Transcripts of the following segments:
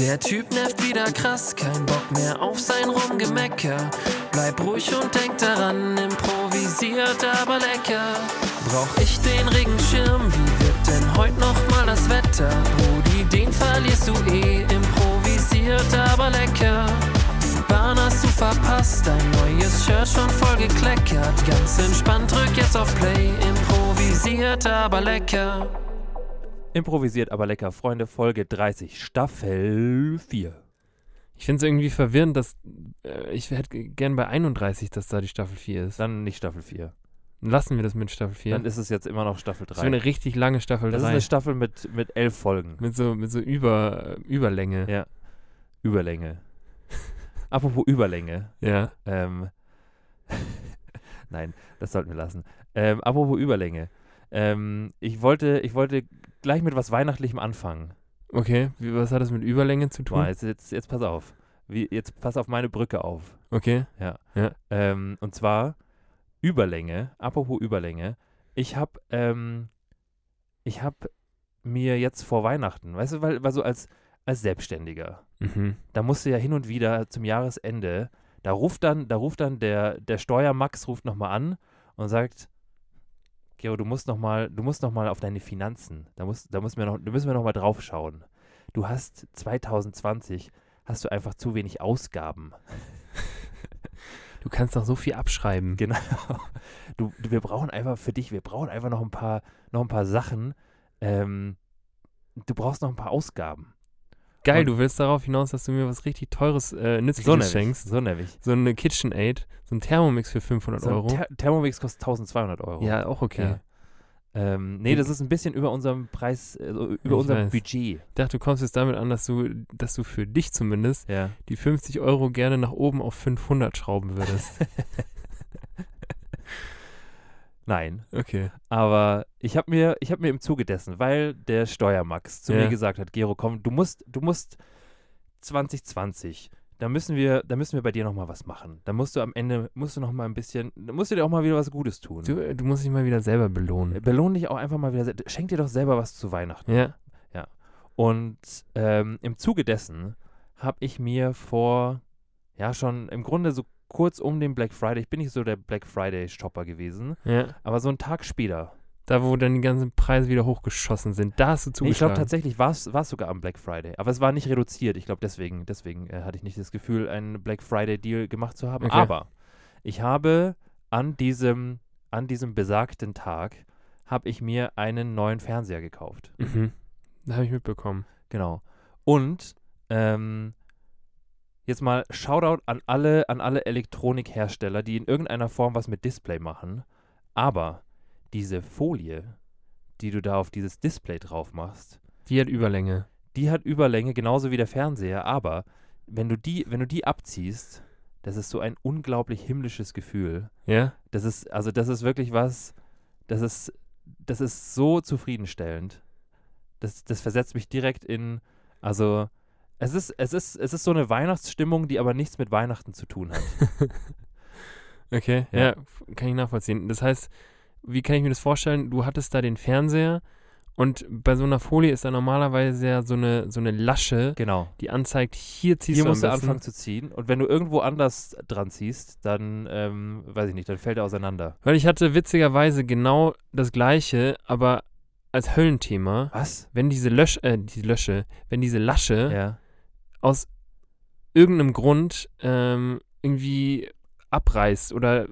Der Typ nervt wieder krass, kein Bock mehr auf sein Rumgemecker. Bleib ruhig und denk daran, improvisiert aber lecker. Brauch ich den Regenschirm, wie wird denn heute noch mal das Wetter? Brudi, den verlierst du eh, improvisiert aber lecker. Bahn hast du verpasst, dein neues Shirt schon voll gekleckert. Ganz entspannt, drück jetzt auf Play, improvisiert aber lecker. Improvisiert, aber lecker. Freunde, Folge 30, Staffel 4. Ich finde es irgendwie verwirrend, dass äh, ich hätte gern bei 31, dass da die Staffel 4 ist. Dann nicht Staffel 4. Lassen wir das mit Staffel 4. Dann ist es jetzt immer noch Staffel so 3. eine richtig lange Staffel Das ist 3. eine Staffel mit, mit elf Folgen. mit so, mit so Über, Überlänge. Ja. Überlänge. Apropos Überlänge. Ja. Ähm, Nein, das sollten wir lassen. Ähm, apropos Überlänge. Ähm, ich, wollte, ich wollte gleich mit was Weihnachtlichem anfangen. Okay. Wie, was hat das mit Überlänge zu tun? Boah, jetzt, jetzt, jetzt pass auf. Wie, jetzt pass auf meine Brücke auf. Okay. Ähm, und zwar Überlänge, apropos Überlänge. Ich habe ähm, ich habe mir jetzt vor Weihnachten, weißt du, weil, weil so als, als Selbstständiger, Mhm. da musst du ja hin und wieder zum Jahresende, da ruft dann, da ruft dann der, der Steuermax ruft nochmal an und sagt, Gero, du musst nochmal, du musst noch mal auf deine Finanzen, da, musst, da müssen wir noch, da müssen wir noch mal drauf schauen. Du hast 2020, hast du einfach zu wenig Ausgaben. Du kannst doch so viel abschreiben. Genau. Du, du, wir brauchen einfach für dich, wir brauchen einfach noch ein paar, noch ein paar Sachen. Ähm, du brauchst noch ein paar Ausgaben. Geil, du willst darauf hinaus, dass du mir was richtig teures, äh, So nützliches nämlich. schenkst. So nämlich. So eine KitchenAid, so ein Thermomix für 500 So Euro. Ther Thermomix kostet 1200 Euro. ja, auch okay. Ja. Ähm, nee, das ist ein bisschen über unserem Preis, äh, so über Ich unserem weiß. Budget. Ich dachte, du kommst jetzt damit an, dass du, dass du für dich zumindest Ja. die 50 Euro gerne nach oben auf 500 schrauben würdest. Nein, Okay. aber ich habe mir, ich habe mir im Zuge dessen, weil der Steuermax zu Ja. mir gesagt hat, Gero, komm, du musst, du musst 2020, da müssen wir, da müssen wir bei dir noch mal was machen. Da musst du am Ende, musst du noch mal ein bisschen, da musst du dir auch mal wieder was Gutes tun. Du, du musst dich mal wieder selber belohnen. Belohn dich auch einfach mal wieder, schenk dir doch selber was zu Weihnachten. Ja. Und ähm, im Zuge dessen habe ich mir vor, ja schon im Grunde so kurz um den Black Friday, ich bin nicht so der Black Friday-Shopper gewesen, Ja. aber so einen Tag später, Da, wo dann die ganzen Preise wieder hochgeschossen sind, da hast du Nee, ich zugeschlagen. glaube tatsächlich war es sogar am Black Friday, aber es war nicht reduziert. Ich glaube deswegen, deswegen äh, hatte ich nicht das Gefühl, einen Black Friday Deal gemacht zu haben. Okay. Aber ich habe an diesem, an diesem besagten Tag habe ich mir einen neuen Fernseher gekauft. Mhm. Da habe ich mitbekommen. Genau. Und ähm, jetzt mal Shoutout an alle, an alle Elektronikhersteller, die in irgendeiner Form was mit Display machen. Aber diese Folie, die du da auf dieses Display drauf machst, Die hat Überlänge. die hat Überlänge, genauso wie der Fernseher, aber wenn du die, wenn du die abziehst, das ist so ein unglaublich himmlisches Gefühl. Ja? Das ist, also das ist wirklich was, das ist, das ist so zufriedenstellend. Das, das versetzt mich direkt in, also es ist, es ist, es ist so eine Weihnachtsstimmung, die aber nichts mit Weihnachten zu tun hat. Okay. Ja. Ja. kann ich nachvollziehen. Das heißt, wie kann ich mir das vorstellen? Du hattest da den Fernseher und bei so einer Folie ist da normalerweise ja so eine, so eine Lasche, genau. die anzeigt, hier ziehst Hier du am musst du anfangen zu ziehen und wenn du irgendwo anders dran ziehst, dann, ähm, weiß ich nicht, dann fällt er auseinander. Weil ich hatte witzigerweise genau das gleiche, aber als Höllenthema, Was? wenn diese Lösch, äh, die Lösche, wenn diese Lasche Ja. Aus irgendeinem Grund ähm, irgendwie abreißt oder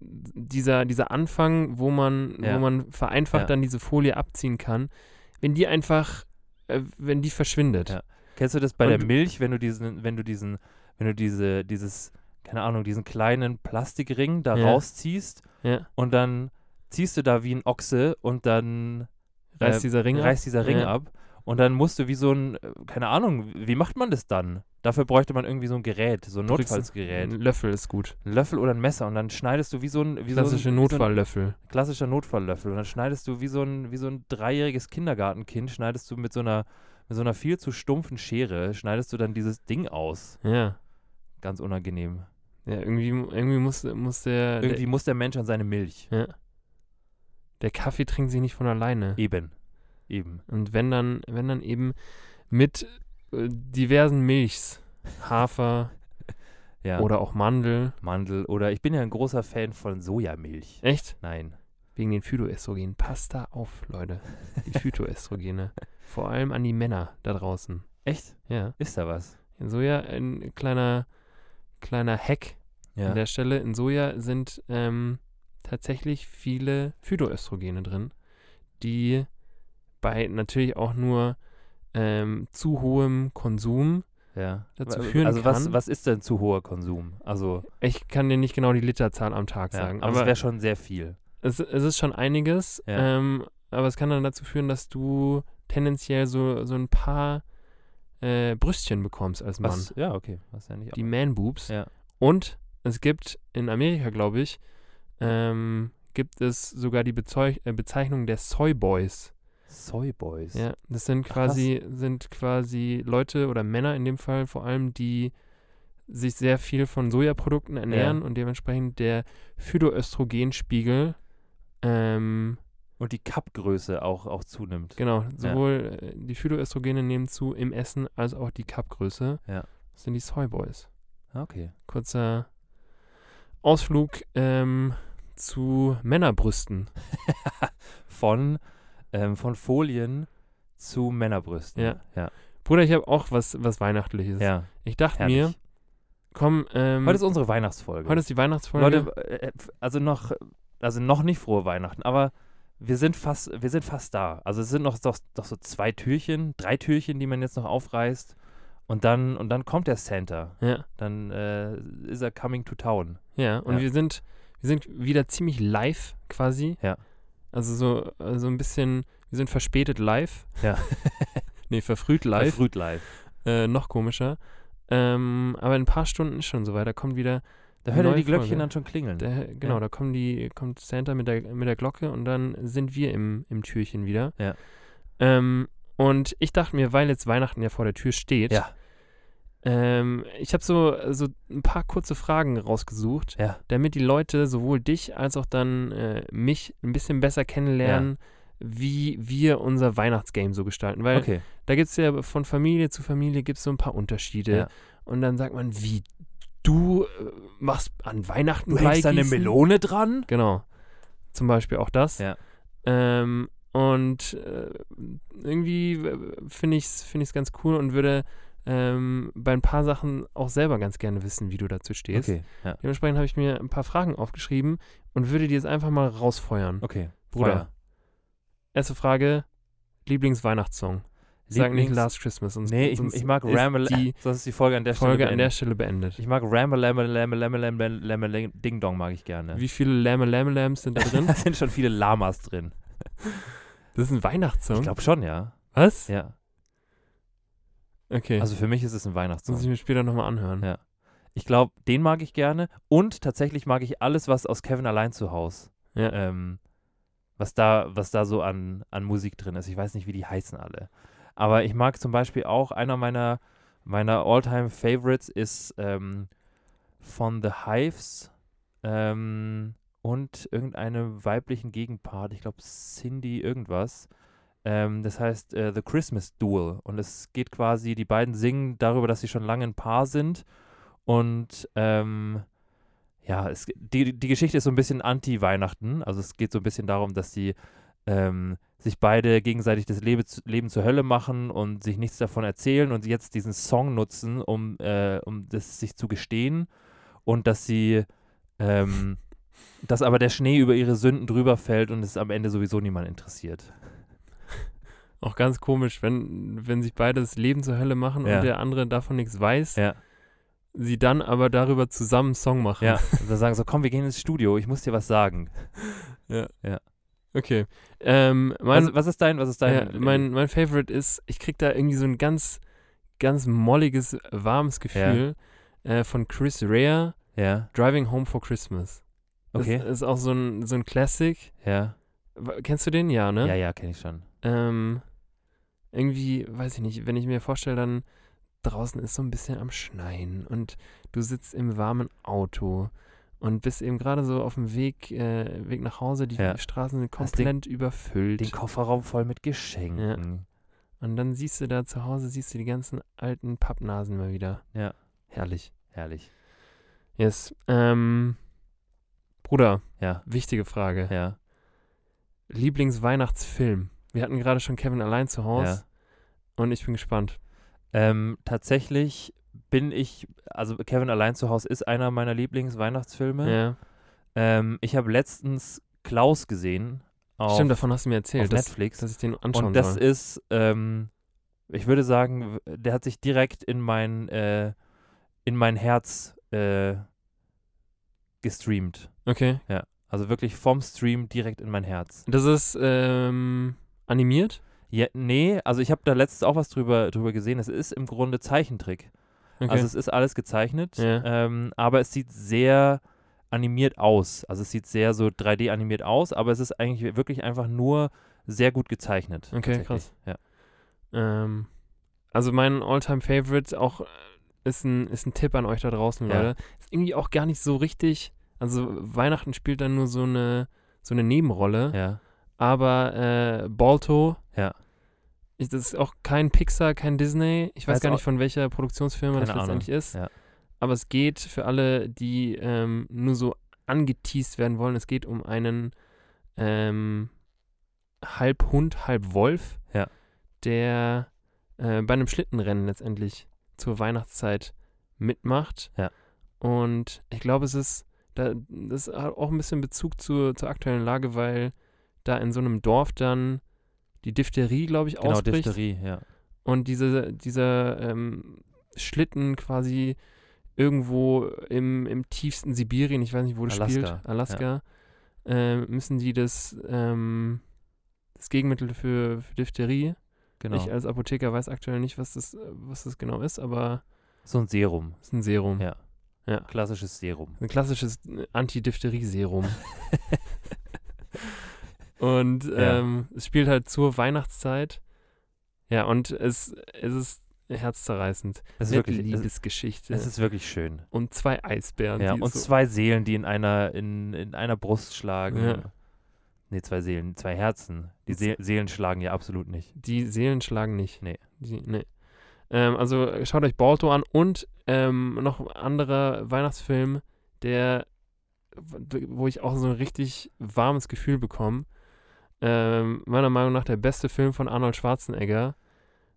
dieser, dieser Anfang, wo man, Ja. wo man vereinfacht Ja. dann diese Folie abziehen kann, wenn die einfach, äh, wenn die verschwindet. Ja. Kennst du das bei der Und- Milch, wenn du diesen, wenn du diesen, wenn du diese, dieses, keine Ahnung, diesen kleinen Plastikring da rausziehst und dann ziehst du da wie ein Ochse und dann Reißt äh, dieser Ring ab? reißt dieser Ring ab und dann musst du wie so ein, äh, keine Ahnung, wie macht man das dann? Dafür bräuchte man irgendwie so ein Gerät, so ein du- Notfallsgerät. Ein Löffel ist gut. Ein Löffel oder ein Messer und dann schneidest du wie so ein, wie Klassische so ein, wie so ein Notfalllöffel. klassischer Notfalllöffel und dann schneidest du wie so ein, wie so ein dreijähriges Kindergartenkind, schneidest du mit so einer, mit so einer viel zu stumpfen Schere, schneidest du dann dieses Ding aus. Ja. Ganz unangenehm. Ja, irgendwie, irgendwie muss, muss der, Irgendwie muss der Mensch an seine Milch. der, ja. der Kaffee trinkt sich nicht von alleine. Eben. Eben. Und wenn dann, wenn dann eben mit äh, diversen Milchs. Hafer Ja. oder auch Mandel. Mandel. Oder ich bin ja ein großer Fan von Sojamilch. Echt? Nein. Wegen den Phytoöstrogenen. Passt da auf, Leute. Die Phytoöstrogene. Vor allem an die Männer da draußen. Echt? Ja. Ist da was? In Soja ein kleiner, kleiner Hack Ja. an der Stelle. In Soja sind ähm, tatsächlich viele Phytoöstrogene drin, die bei natürlich auch nur ähm, zu hohem Konsum, ja. dazu führen also was, kann- was ist denn zu hoher Konsum? Also, ich kann dir nicht genau die Literzahl am Tag ja, sagen, aber es wäre schon sehr viel. es, es ist schon einiges, Ja. ähm, aber es kann dann dazu führen, dass du tendenziell so, so ein paar äh, Brüstchen bekommst als Mann. Was, ja, okay. Was ja nicht Die Man-Boobs. Ja. Und es gibt in Amerika, glaube ich, ähm, gibt es sogar die Bezeug äh, Bezeichnung der Soy Soy Boys. Ja, das sind Ach, quasi, sind quasi Leute oder Männer in dem Fall vor allem, die sich sehr viel von Sojaprodukten ernähren und dementsprechend der Phytoöstrogenspiegel ähm, Und die Cup-Größe auch, auch zunimmt. Genau, sowohl äh, die Phytoöstrogene nehmen zu im Essen als auch die Cup-Größe. Ja. Das sind die Soy Boys. Okay. Kurzer Ausflug ähm, zu Männerbrüsten. Von, ähm, von Folien zu Männerbrüsten. Ja. Ja. Bruder, ich habe auch was, was Weihnachtliches. ja. Ich dachte Herrlich. mir, komm, ähm, Heute ist unsere Weihnachtsfolge. heute ist die Weihnachtsfolge. Leute, äh, f- also noch, also noch nicht frohe Weihnachten, aber wir sind fast, wir sind fast da. Also es sind noch, doch, doch so zwei Türchen, drei Türchen, die man jetzt noch aufreißt. Und dann, und dann kommt der Santa. ja, Dann äh, ist er coming to town. ja, und Ja. wir sind, wir sind wieder ziemlich live quasi. Ja. Also so, äh, so ein bisschen, wir sind verspätet live. Ja. nee, verfrüht live. Früht live. Äh, noch komischer. Ähm, aber in ein paar Stunden ist schon soweit. Da kommt wieder Da hört er die Glöckchen Folge. dann schon klingeln. Der, genau, Ja. da kommen die, kommt Santa mit der, mit der Glocke und dann sind wir im, im Türchen wieder. Ja. Ähm, und ich dachte mir, weil jetzt Weihnachten ja vor der Tür steht, Ja. Ähm, ich habe so, so ein paar kurze Fragen rausgesucht, Ja. damit die Leute sowohl dich als auch dann äh, mich ein bisschen besser kennenlernen, wie wir unser Weihnachtsgame so gestalten. Weil Okay. da gibt es ja von Familie zu Familie gibt so ein paar Unterschiede. Ja. Und dann sagt man, wie du äh, machst an Weihnachten Du hängst da eine? Melone dran? Genau. Zum Beispiel auch das. Ja. Ähm, und äh, irgendwie äh, finde ich es find ich's ganz cool und würde ähm, bei ein paar Sachen auch selber ganz gerne wissen, wie du dazu stehst. Okay. Ja. Dementsprechend habe ich mir ein paar Fragen aufgeschrieben und würde die jetzt einfach mal rausfeuern. Okay. Bruder. Feuer. Erste Frage: Lieblingsweihnachtssong. Sag nicht Lieblings- Last Christmas. Sonst, Nee, ich, ich mag Ramble. Sonst ist die Folge an der Folge Stelle an der beendet. Stelle beendet. Ich mag Ramble, Lamble, Lamble, Lamble, Lamble, Lamble, Lamble, Ding Dong mag ich gerne. Wie viele Lämme, Lämme, Lambs sind da drin? Da sind schon viele Lamas drin. Das ist ein Weihnachtssong. Ich glaube schon, ja. Was? Ja. Okay. Also für mich ist es ein das muss ich Weihnachtssong. mir später nochmal anhören. Ja. Ich glaube, den mag ich gerne. Und tatsächlich mag ich alles, was aus Kevin allein zu Haus, Ja. ähm, was da, was da so an, an Musik drin ist. Ich weiß nicht, wie die heißen alle. Aber ich mag zum Beispiel auch, einer meiner, meiner All-Time Favorites ist ähm, von The Hives ähm, und irgendeinem weiblichen Gegenpart. Ich glaube, Cindy irgendwas. Ähm, das heißt äh, The Christmas Duel. Und es geht quasi, die beiden singen darüber, dass sie schon lange ein Paar sind. Und ähm, ja, es, die, die Geschichte ist so ein bisschen anti-Weihnachten. Also es geht so ein bisschen darum, dass sie ähm, sich beide gegenseitig das Lebe, Leben zur Hölle machen und sich nichts davon erzählen und jetzt diesen Song nutzen, um, äh, um das sich zu gestehen. Und dass sie, ähm, dass aber der Schnee über ihre Sünden drüber fällt und es am Ende sowieso niemand interessiert. Auch ganz komisch, wenn, wenn sich beide das Leben zur Hölle machen Ja. und der andere davon nichts weiß, Ja. sie dann aber darüber zusammen einen Song machen. Ja, und dann sagen so, komm, wir gehen ins Studio, ich muss dir was sagen. Okay. Ähm, mein, was, was ist dein, was ist dein, ja, mein, mein Favorite ist, ich krieg da irgendwie so ein ganz, ganz molliges, warmes Gefühl äh, von Chris Rea, ja, Driving Home for Christmas. Das okay, ist auch so ein, so ein Classic. ja, Kennst du den? Ja, ne? ja, ja, kenne ich schon. Ähm, irgendwie, weiß ich nicht, wenn ich mir vorstelle, dann draußen ist so ein bisschen am Schneien und du sitzt im warmen Auto und bist eben gerade so auf dem Weg, äh, Weg nach Hause, die Ja. Straßen sind Hast den- komplett überfüllt. Den Kofferraum voll mit Geschenken. Und dann siehst du da zu Hause, siehst du die ganzen alten Pappnasen mal wieder. Ja. Herrlich. Herrlich. Yes. Ähm, Bruder, Ja, wichtige Frage. ja, Lieblingsweihnachtsfilm. Wir hatten gerade schon Kevin allein zu Hause ja. und ich bin gespannt. Ähm, tatsächlich bin ich, also Kevin allein zu Hause ist einer meiner Lieblingsweihnachtsfilme. Ja. Ähm, ich habe letztens Klaus gesehen auf, Stimmt, davon hast du mir erzählt, auf dass, Netflix. dass ich den anschauen Und das soll. ist, ähm, ich würde sagen, der hat sich direkt in mein, äh, in mein Herz äh, gestreamt. Okay. Also wirklich vom Stream direkt in mein Herz. Das ist ähm, animiert? Ja, nee, also ich habe da letztens auch was drüber, drüber gesehen. Es ist im Grunde Zeichentrick. Okay. Also es ist alles gezeichnet, Ja. ähm, aber es sieht sehr animiert aus. Also es sieht sehr so 3D animiert aus, aber es ist eigentlich wirklich einfach nur sehr gut gezeichnet. Okay, krass. Ja. Ähm, also mein All-Time-Favorite auch äh, ist ein, ist ein Tipp an euch da draußen, Ja. Leute. Ist irgendwie auch gar nicht so richtig. Also Weihnachten spielt dann nur so eine, so eine Nebenrolle. ja. Aber äh, Balto, Ja. ich, das ist auch kein Pixar, kein Disney. Ich weiß Weiß gar nicht, von welcher Produktionsfirma das Keine Ahnung. letztendlich ist. Ja. Aber es geht für alle, die ähm, nur so angeteased werden wollen, es geht um einen ähm, halb Hund, halb Wolf, Ja. der äh, bei einem Schlittenrennen letztendlich zur Weihnachtszeit mitmacht. Ja. Und ich glaube, es ist, da, das hat auch ein bisschen Bezug zur, zur aktuellen Lage, weil da in so einem Dorf dann die Diphtherie, glaube ich, Genau, ausbricht Diphtherie, ja. und diese, dieser ähm, Schlitten quasi irgendwo im, im tiefsten Sibirien, ich weiß nicht, wo das spielt, Alaska, Alaska, äh, müssen die das, ähm, das Gegenmittel für, für Diphtherie. Genau. Ich als Apotheker weiß aktuell nicht, was das, was das genau ist, aber so ein Serum. ist ein Serum. Ja. Ja. Klassisches Serum. Ein klassisches Antidiphtherie-Serum. und Ja. ähm, es spielt halt zur Weihnachtszeit. Ja, und es, es ist herzzerreißend. Es ist Nette wirklich, es, Liebesgeschichte. es ist wirklich schön. und zwei Eisbären. Ja, und so, zwei Seelen, die in einer, in, in einer Brust schlagen. Ja. Nee, zwei Seelen, zwei Herzen. Die See Seelen schlagen ja absolut nicht. die Seelen schlagen nicht. Nee. Die, nee. Ähm, also schaut euch Balto an und ähm, noch ein anderer Weihnachtsfilm, der, wo ich auch so ein richtig warmes Gefühl bekomme. Ähm, meiner Meinung nach der beste Film von Arnold Schwarzenegger.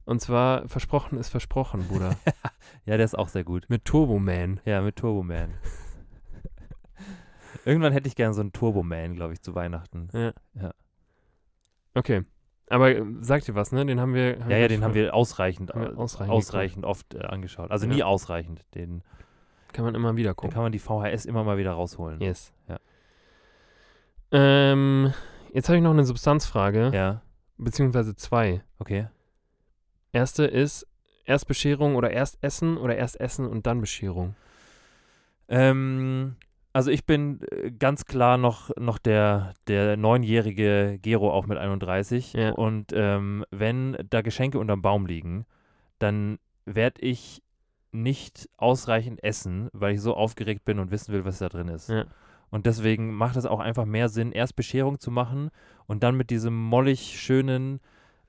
Und zwar Versprochen ist versprochen, Bruder. Ja, der ist auch sehr gut. Mit Turbo Man. Ja, mit Turbo Man. Irgendwann hätte ich gerne so einen Turbo Man, glaube ich, zu Weihnachten. Ja. Ja. Okay. Aber äh, sagt ihr was, ne? Den haben wir. Ja, ja, den haben wir ausreichend, Haben wir äh, ausreichend ausreichend oft äh, angeschaut. Also Ja. nie ausreichend. Den, Kann man immer wieder den gucken. kann man die VHS immer mal wieder rausholen. Yes. Ja. Ähm, jetzt habe ich noch eine Substanzfrage, Ja, beziehungsweise zwei. okay. Erste ist erst Bescherung oder erst Essen oder erst Essen und dann Bescherung. Ähm, also ich bin äh, ganz klar noch, noch der, der neunjährige Gero auch mit 31. Ja. Und ähm, wenn da Geschenke unterm Baum liegen, dann werde ich nicht ausreichend essen, weil ich so aufgeregt bin und wissen will, was da drin ist. Ja. Und deswegen macht es auch einfach mehr Sinn, erst Bescherung zu machen und dann mit diesem mollig schönen,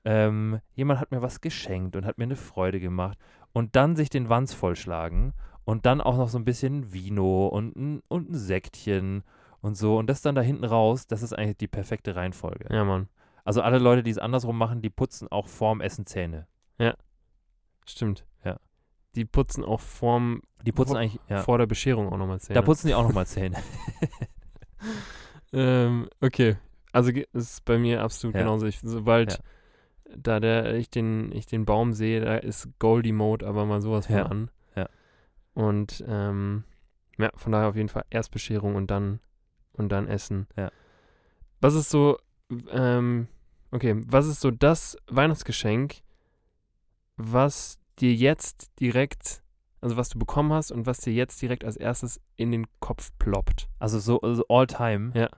ähm, jemand hat mir was geschenkt und hat mir eine Freude gemacht und dann sich den Wanz vollschlagen und dann auch noch so ein bisschen Vino und ein, und ein Sektchen und so und das dann da hinten raus, das ist eigentlich die perfekte Reihenfolge. Ja, Mann. Also alle Leute, die es andersrum machen, die putzen auch vorm Essen Zähne. Stimmt. Die putzen auch vorm, Die putzen Vor- eigentlich, ja, vor der Bescherung auch nochmal Zähne. da putzen die auch nochmal Zähne. ähm, okay. Also ist bei mir absolut Ja. genauso. Ich, sobald Ja. da der, ich, den, ich den Baum sehe, da ist Goldie Mode aber mal sowas von an. Ja. Und ähm, ja, von daher auf jeden Fall erst Bescherung und dann und dann Essen. Ja. Was ist so, ähm, okay, was ist so das Weihnachtsgeschenk, was dir jetzt direkt, also was du bekommen hast und was dir jetzt direkt als erstes in den Kopf ploppt? Also so also all time. Ja.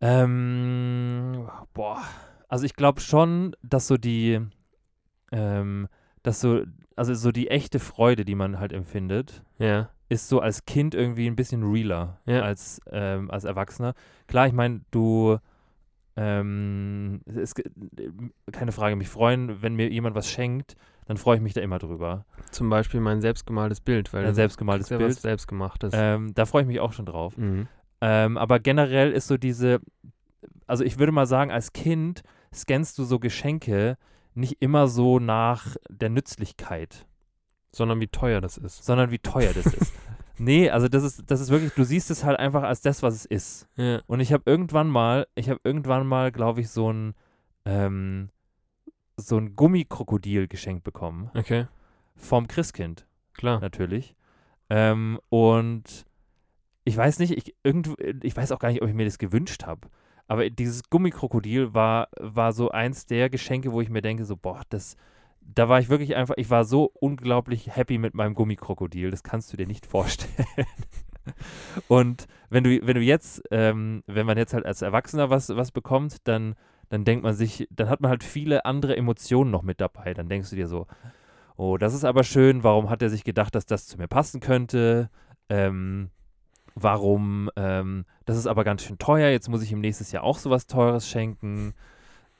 Ähm, boah. Also ich glaube schon, dass so die, ähm, dass so, also so die echte Freude, die man halt empfindet, Ja. ist so als Kind irgendwie ein bisschen realer Ja. als, ähm, als Erwachsener. Klar, ich meine, du, ähm, es, ge- keine Frage, mich freuen, wenn mir jemand was schenkt, dann freue ich mich da immer drüber. Zum Beispiel mein selbstgemaltes Bild, weil Ein selbstgemaltes ist ja Bild. was selbstgemachtes. Ähm, da freue ich mich auch schon drauf. mhm. Ähm, aber generell ist so diese, also ich würde mal sagen, als Kind scannst du so Geschenke nicht immer so nach der Nützlichkeit, Sondern wie teuer das ist. sondern wie teuer das ist. Nee, also das ist, das ist wirklich, du siehst es halt einfach als das, was es ist. Ja. Und ich habe irgendwann mal, ich habe irgendwann mal, glaube ich, so ein, ähm, so ein Gummikrokodil geschenkt bekommen. Okay, Vom Christkind, klar. natürlich. Ähm, und ich weiß nicht, ich, irgend, ich weiß auch gar nicht, ob ich mir das gewünscht habe. Aber dieses Gummikrokodil war, war so eins der Geschenke, wo ich mir denke, so, boah, das, da war ich wirklich einfach, ich war so unglaublich happy mit meinem Gummikrokodil, das kannst du dir nicht vorstellen. Und wenn du, wenn du jetzt, ähm, wenn man jetzt halt als Erwachsener was, was bekommt, dann, dann denkt man sich, dann hat man halt viele andere Emotionen noch mit dabei. Dann denkst du dir so, oh, das ist aber schön, warum hat er sich gedacht, dass das zu mir passen könnte? Ähm, warum, ähm, das ist aber ganz schön teuer, jetzt muss ich ihm nächstes Jahr auch sowas Teures schenken.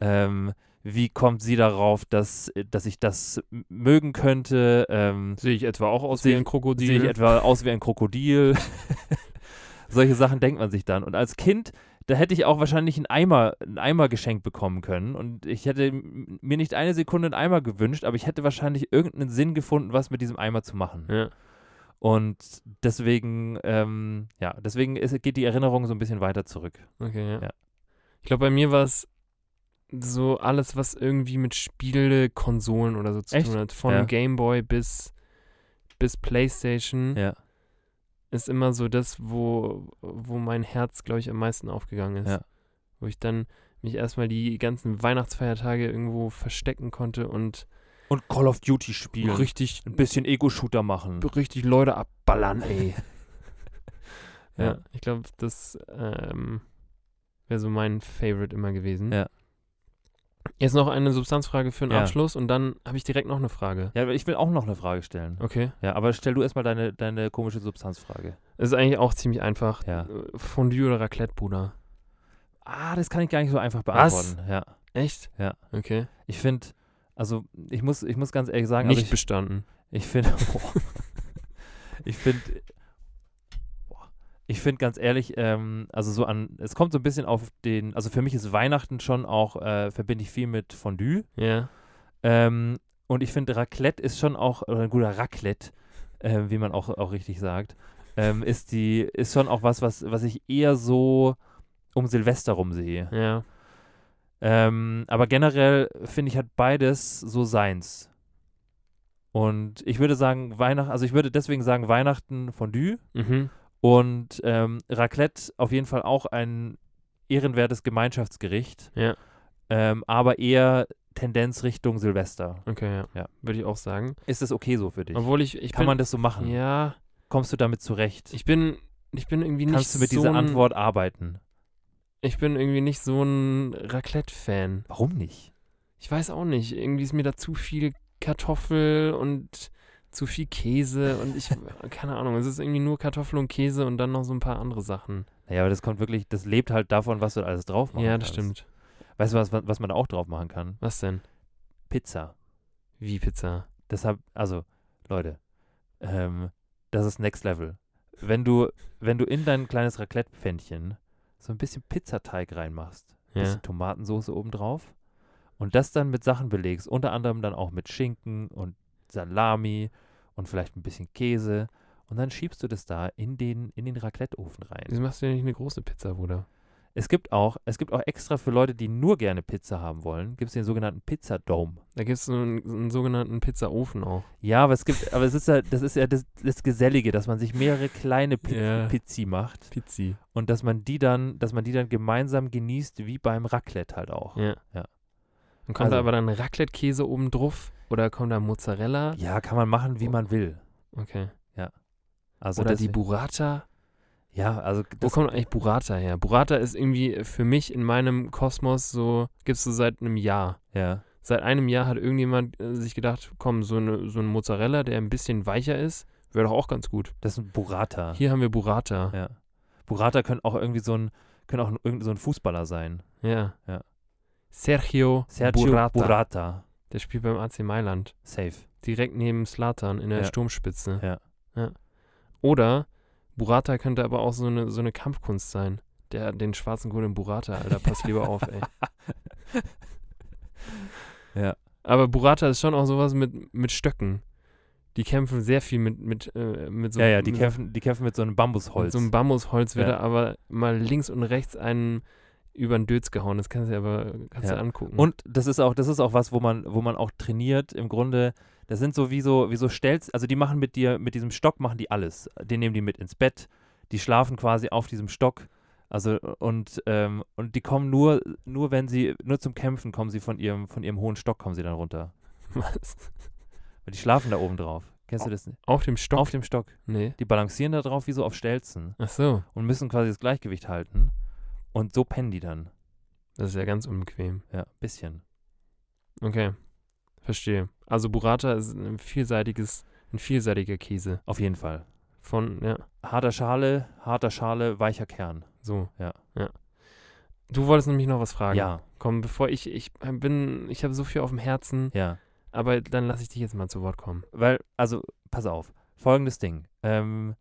Ähm, wie kommt sie darauf, dass, dass ich das mögen könnte? Ähm, Sehe ich etwa auch aus wie ein Krokodil? Sehe ich etwa aus wie ein Krokodil? Solche Sachen denkt man sich dann. Und als Kind, da hätte ich auch wahrscheinlich einen Eimer, einen Eimer geschenkt bekommen können. Und ich hätte mir nicht eine Sekunde einen Eimer gewünscht, aber ich hätte wahrscheinlich irgendeinen Sinn gefunden, was mit diesem Eimer zu machen. ja. Und deswegen, ähm, ja, deswegen ist, geht die Erinnerung so ein bisschen weiter zurück. Okay, ja. Ja. Ich glaube, bei mir war es so alles, was irgendwie mit Spiele, Konsolen oder so zu Echt? tun hat. Von Ja. Game Boy bis, bis Playstation Ja. Ist immer so das, wo, wo mein Herz, glaube ich, am meisten aufgegangen ist. Ja. Wo ich dann mich erstmal die ganzen Weihnachtsfeiertage irgendwo verstecken konnte und Und Call of Duty spielen. richtig, Ein bisschen Ego-Shooter machen. richtig Leute abballern, ey. ja. Ja. ich glaube, das ähm, wäre so mein Favorite immer gewesen. Ja. Jetzt noch eine Substanzfrage für den Ja. Abschluss und dann habe ich direkt noch eine Frage. Ja, aber ich will auch noch eine Frage stellen. Okay. Ja, aber stell du erstmal deine, deine komische Substanzfrage. Das ist eigentlich auch ziemlich einfach. Ja. Äh, Fondue oder Raclette, Bruder? Ah, das kann ich gar nicht so einfach Was? beantworten. Ja. Echt? Ja. Okay. Ich finde, also ich muss, ich muss ganz ehrlich sagen, Nicht also bestanden. ich, ich finde, ich finde, ich finde ganz ehrlich, ähm, also so an, es kommt so ein bisschen auf den, also für mich ist Weihnachten schon auch, äh, verbinde ich viel mit Fondue. Ja. Ähm, und ich finde, Raclette ist schon auch, oder ein guter Raclette, äh, wie man auch, auch richtig sagt, ähm, ist die, ist schon auch was, was, was ich eher so um Silvester rum sehe. Ja. Ähm, aber generell finde ich, hat beides so seins. Und ich würde sagen, Weihnachten, also ich würde deswegen sagen, Weihnachten Fondue Mhm. Und ähm, Raclette auf jeden Fall auch ein ehrenwertes Gemeinschaftsgericht, Ja. ähm, aber eher Tendenz Richtung Silvester. Okay, ja. Ja. Würde ich auch sagen. Ist das okay so für dich? Obwohl ich, ich Kann bin, man das so machen? Ja, Kommst du damit zurecht? ich bin, ich bin irgendwie nicht Kannst du mit so dieser Antwort arbeiten? Ich bin irgendwie nicht so ein Raclette-Fan. Warum nicht? Ich weiß auch nicht. Irgendwie ist mir da zu viel Kartoffel und zu viel Käse und ich, keine Ahnung, es ist irgendwie nur Kartoffel und Käse und dann noch so ein paar andere Sachen. Naja, aber das kommt wirklich, das lebt halt davon, was du alles drauf machen ja, das kannst. stimmt. Weißt du, was, was man da auch drauf machen kann? Was denn? Pizza. Wie Pizza? Deshalb, also, Leute, ähm, das ist Next Level. Wenn du, wenn du in dein kleines Raclette-Pfännchen so ein bisschen Pizzateig reinmachst, Ja. bisschen Tomatensauce obendrauf und das dann mit Sachen belegst, unter anderem dann auch mit Schinken und Salami und vielleicht ein bisschen Käse und dann schiebst du das da in den, in den Raclette-Ofen rein. Wieso machst du denn nicht eine große Pizza, Bruder? Es gibt auch, es gibt auch extra für Leute, die nur gerne Pizza haben wollen, gibt es den sogenannten Pizzadome. Da gibt es einen, einen sogenannten Pizzaofen auch. Ja, aber es gibt, aber es ist ja, das ist ja das, das Gesellige, dass man sich mehrere kleine Pi Ja. Pizzi macht Pizzi. und dass man die dann, dass man die dann gemeinsam genießt, wie beim Raclette halt auch. Ja. Ja. Und kommt da Also- aber dann Raclette-Käse oben drauf? Oder kommt da Mozzarella? Ja, kann man machen, wie man will. Okay. Also Oder die deswegen- Burrata? Ja, also Wo kommt eigentlich Burrata her? Burrata ist irgendwie für mich in meinem Kosmos so, gibt es so seit einem Jahr. ja, Seit einem Jahr hat irgendjemand äh, sich gedacht, komm, so, eine, so ein Mozzarella, der ein bisschen weicher ist, wäre doch auch ganz gut. das ist ein Burrata. Hier haben wir Burrata. Ja. Burrata könnte auch irgendwie so ein, Könnte auch irgendein so ein Fußballer sein. Ja. Ja. Sergio, Sergio Burrata. Burrata. Der spielt beim AC Mailand. Safe. Direkt neben Slatan in der Ja. Sturmspitze. Ja. ja. Oder Burrata könnte aber auch so eine, so eine Kampfkunst sein. Der den schwarzen Gurt in Burrata, Alter, pass lieber auf, ey. Ja. Aber Burrata ist schon auch sowas mit, mit Stöcken. Die kämpfen sehr viel mit, mit, äh, mit so ja, ja, die mit, kämpfen, die kämpfen mit so einem mit Bambusholz. so einem Bambusholz wird Ja. er aber mal links und rechts einen über den Dötz gehauen. Das kannst du dir aber kannst Ja. du angucken. Und das ist auch, das ist auch was, wo man, wo man auch trainiert. Im Grunde, das sind so wie so, wie so Stelz, also die machen mit dir, mit diesem Stock machen die alles. Den nehmen die mit ins Bett, die schlafen quasi auf diesem Stock. Also und, ähm, und die kommen nur, nur wenn sie, nur zum Kämpfen kommen sie von ihrem, von ihrem hohen Stock kommen sie dann runter. Was? Weil die schlafen da oben drauf. Kennst du das nicht? Auf dem Stock? Auf dem Stock. nee. Die balancieren da drauf wie so auf Stelzen Ach so. und müssen quasi das Gleichgewicht halten. Und so pennen die dann. Das ist ja ganz unbequem. Ja, bisschen. Okay. Verstehe. Also Burrata ist ein vielseitiges, ein vielseitiger Käse. Auf jeden Fall. Von, ja, Harter Schale, harter Schale, weicher Kern. so. Ja. Ja. Du wolltest nämlich noch was fragen. Ja, Komm, bevor ich, ich bin, ich habe so viel auf dem Herzen, ja. aber dann lasse ich dich jetzt mal zu Wort kommen. Weil, also, pass auf. Folgendes Ding. Ähm,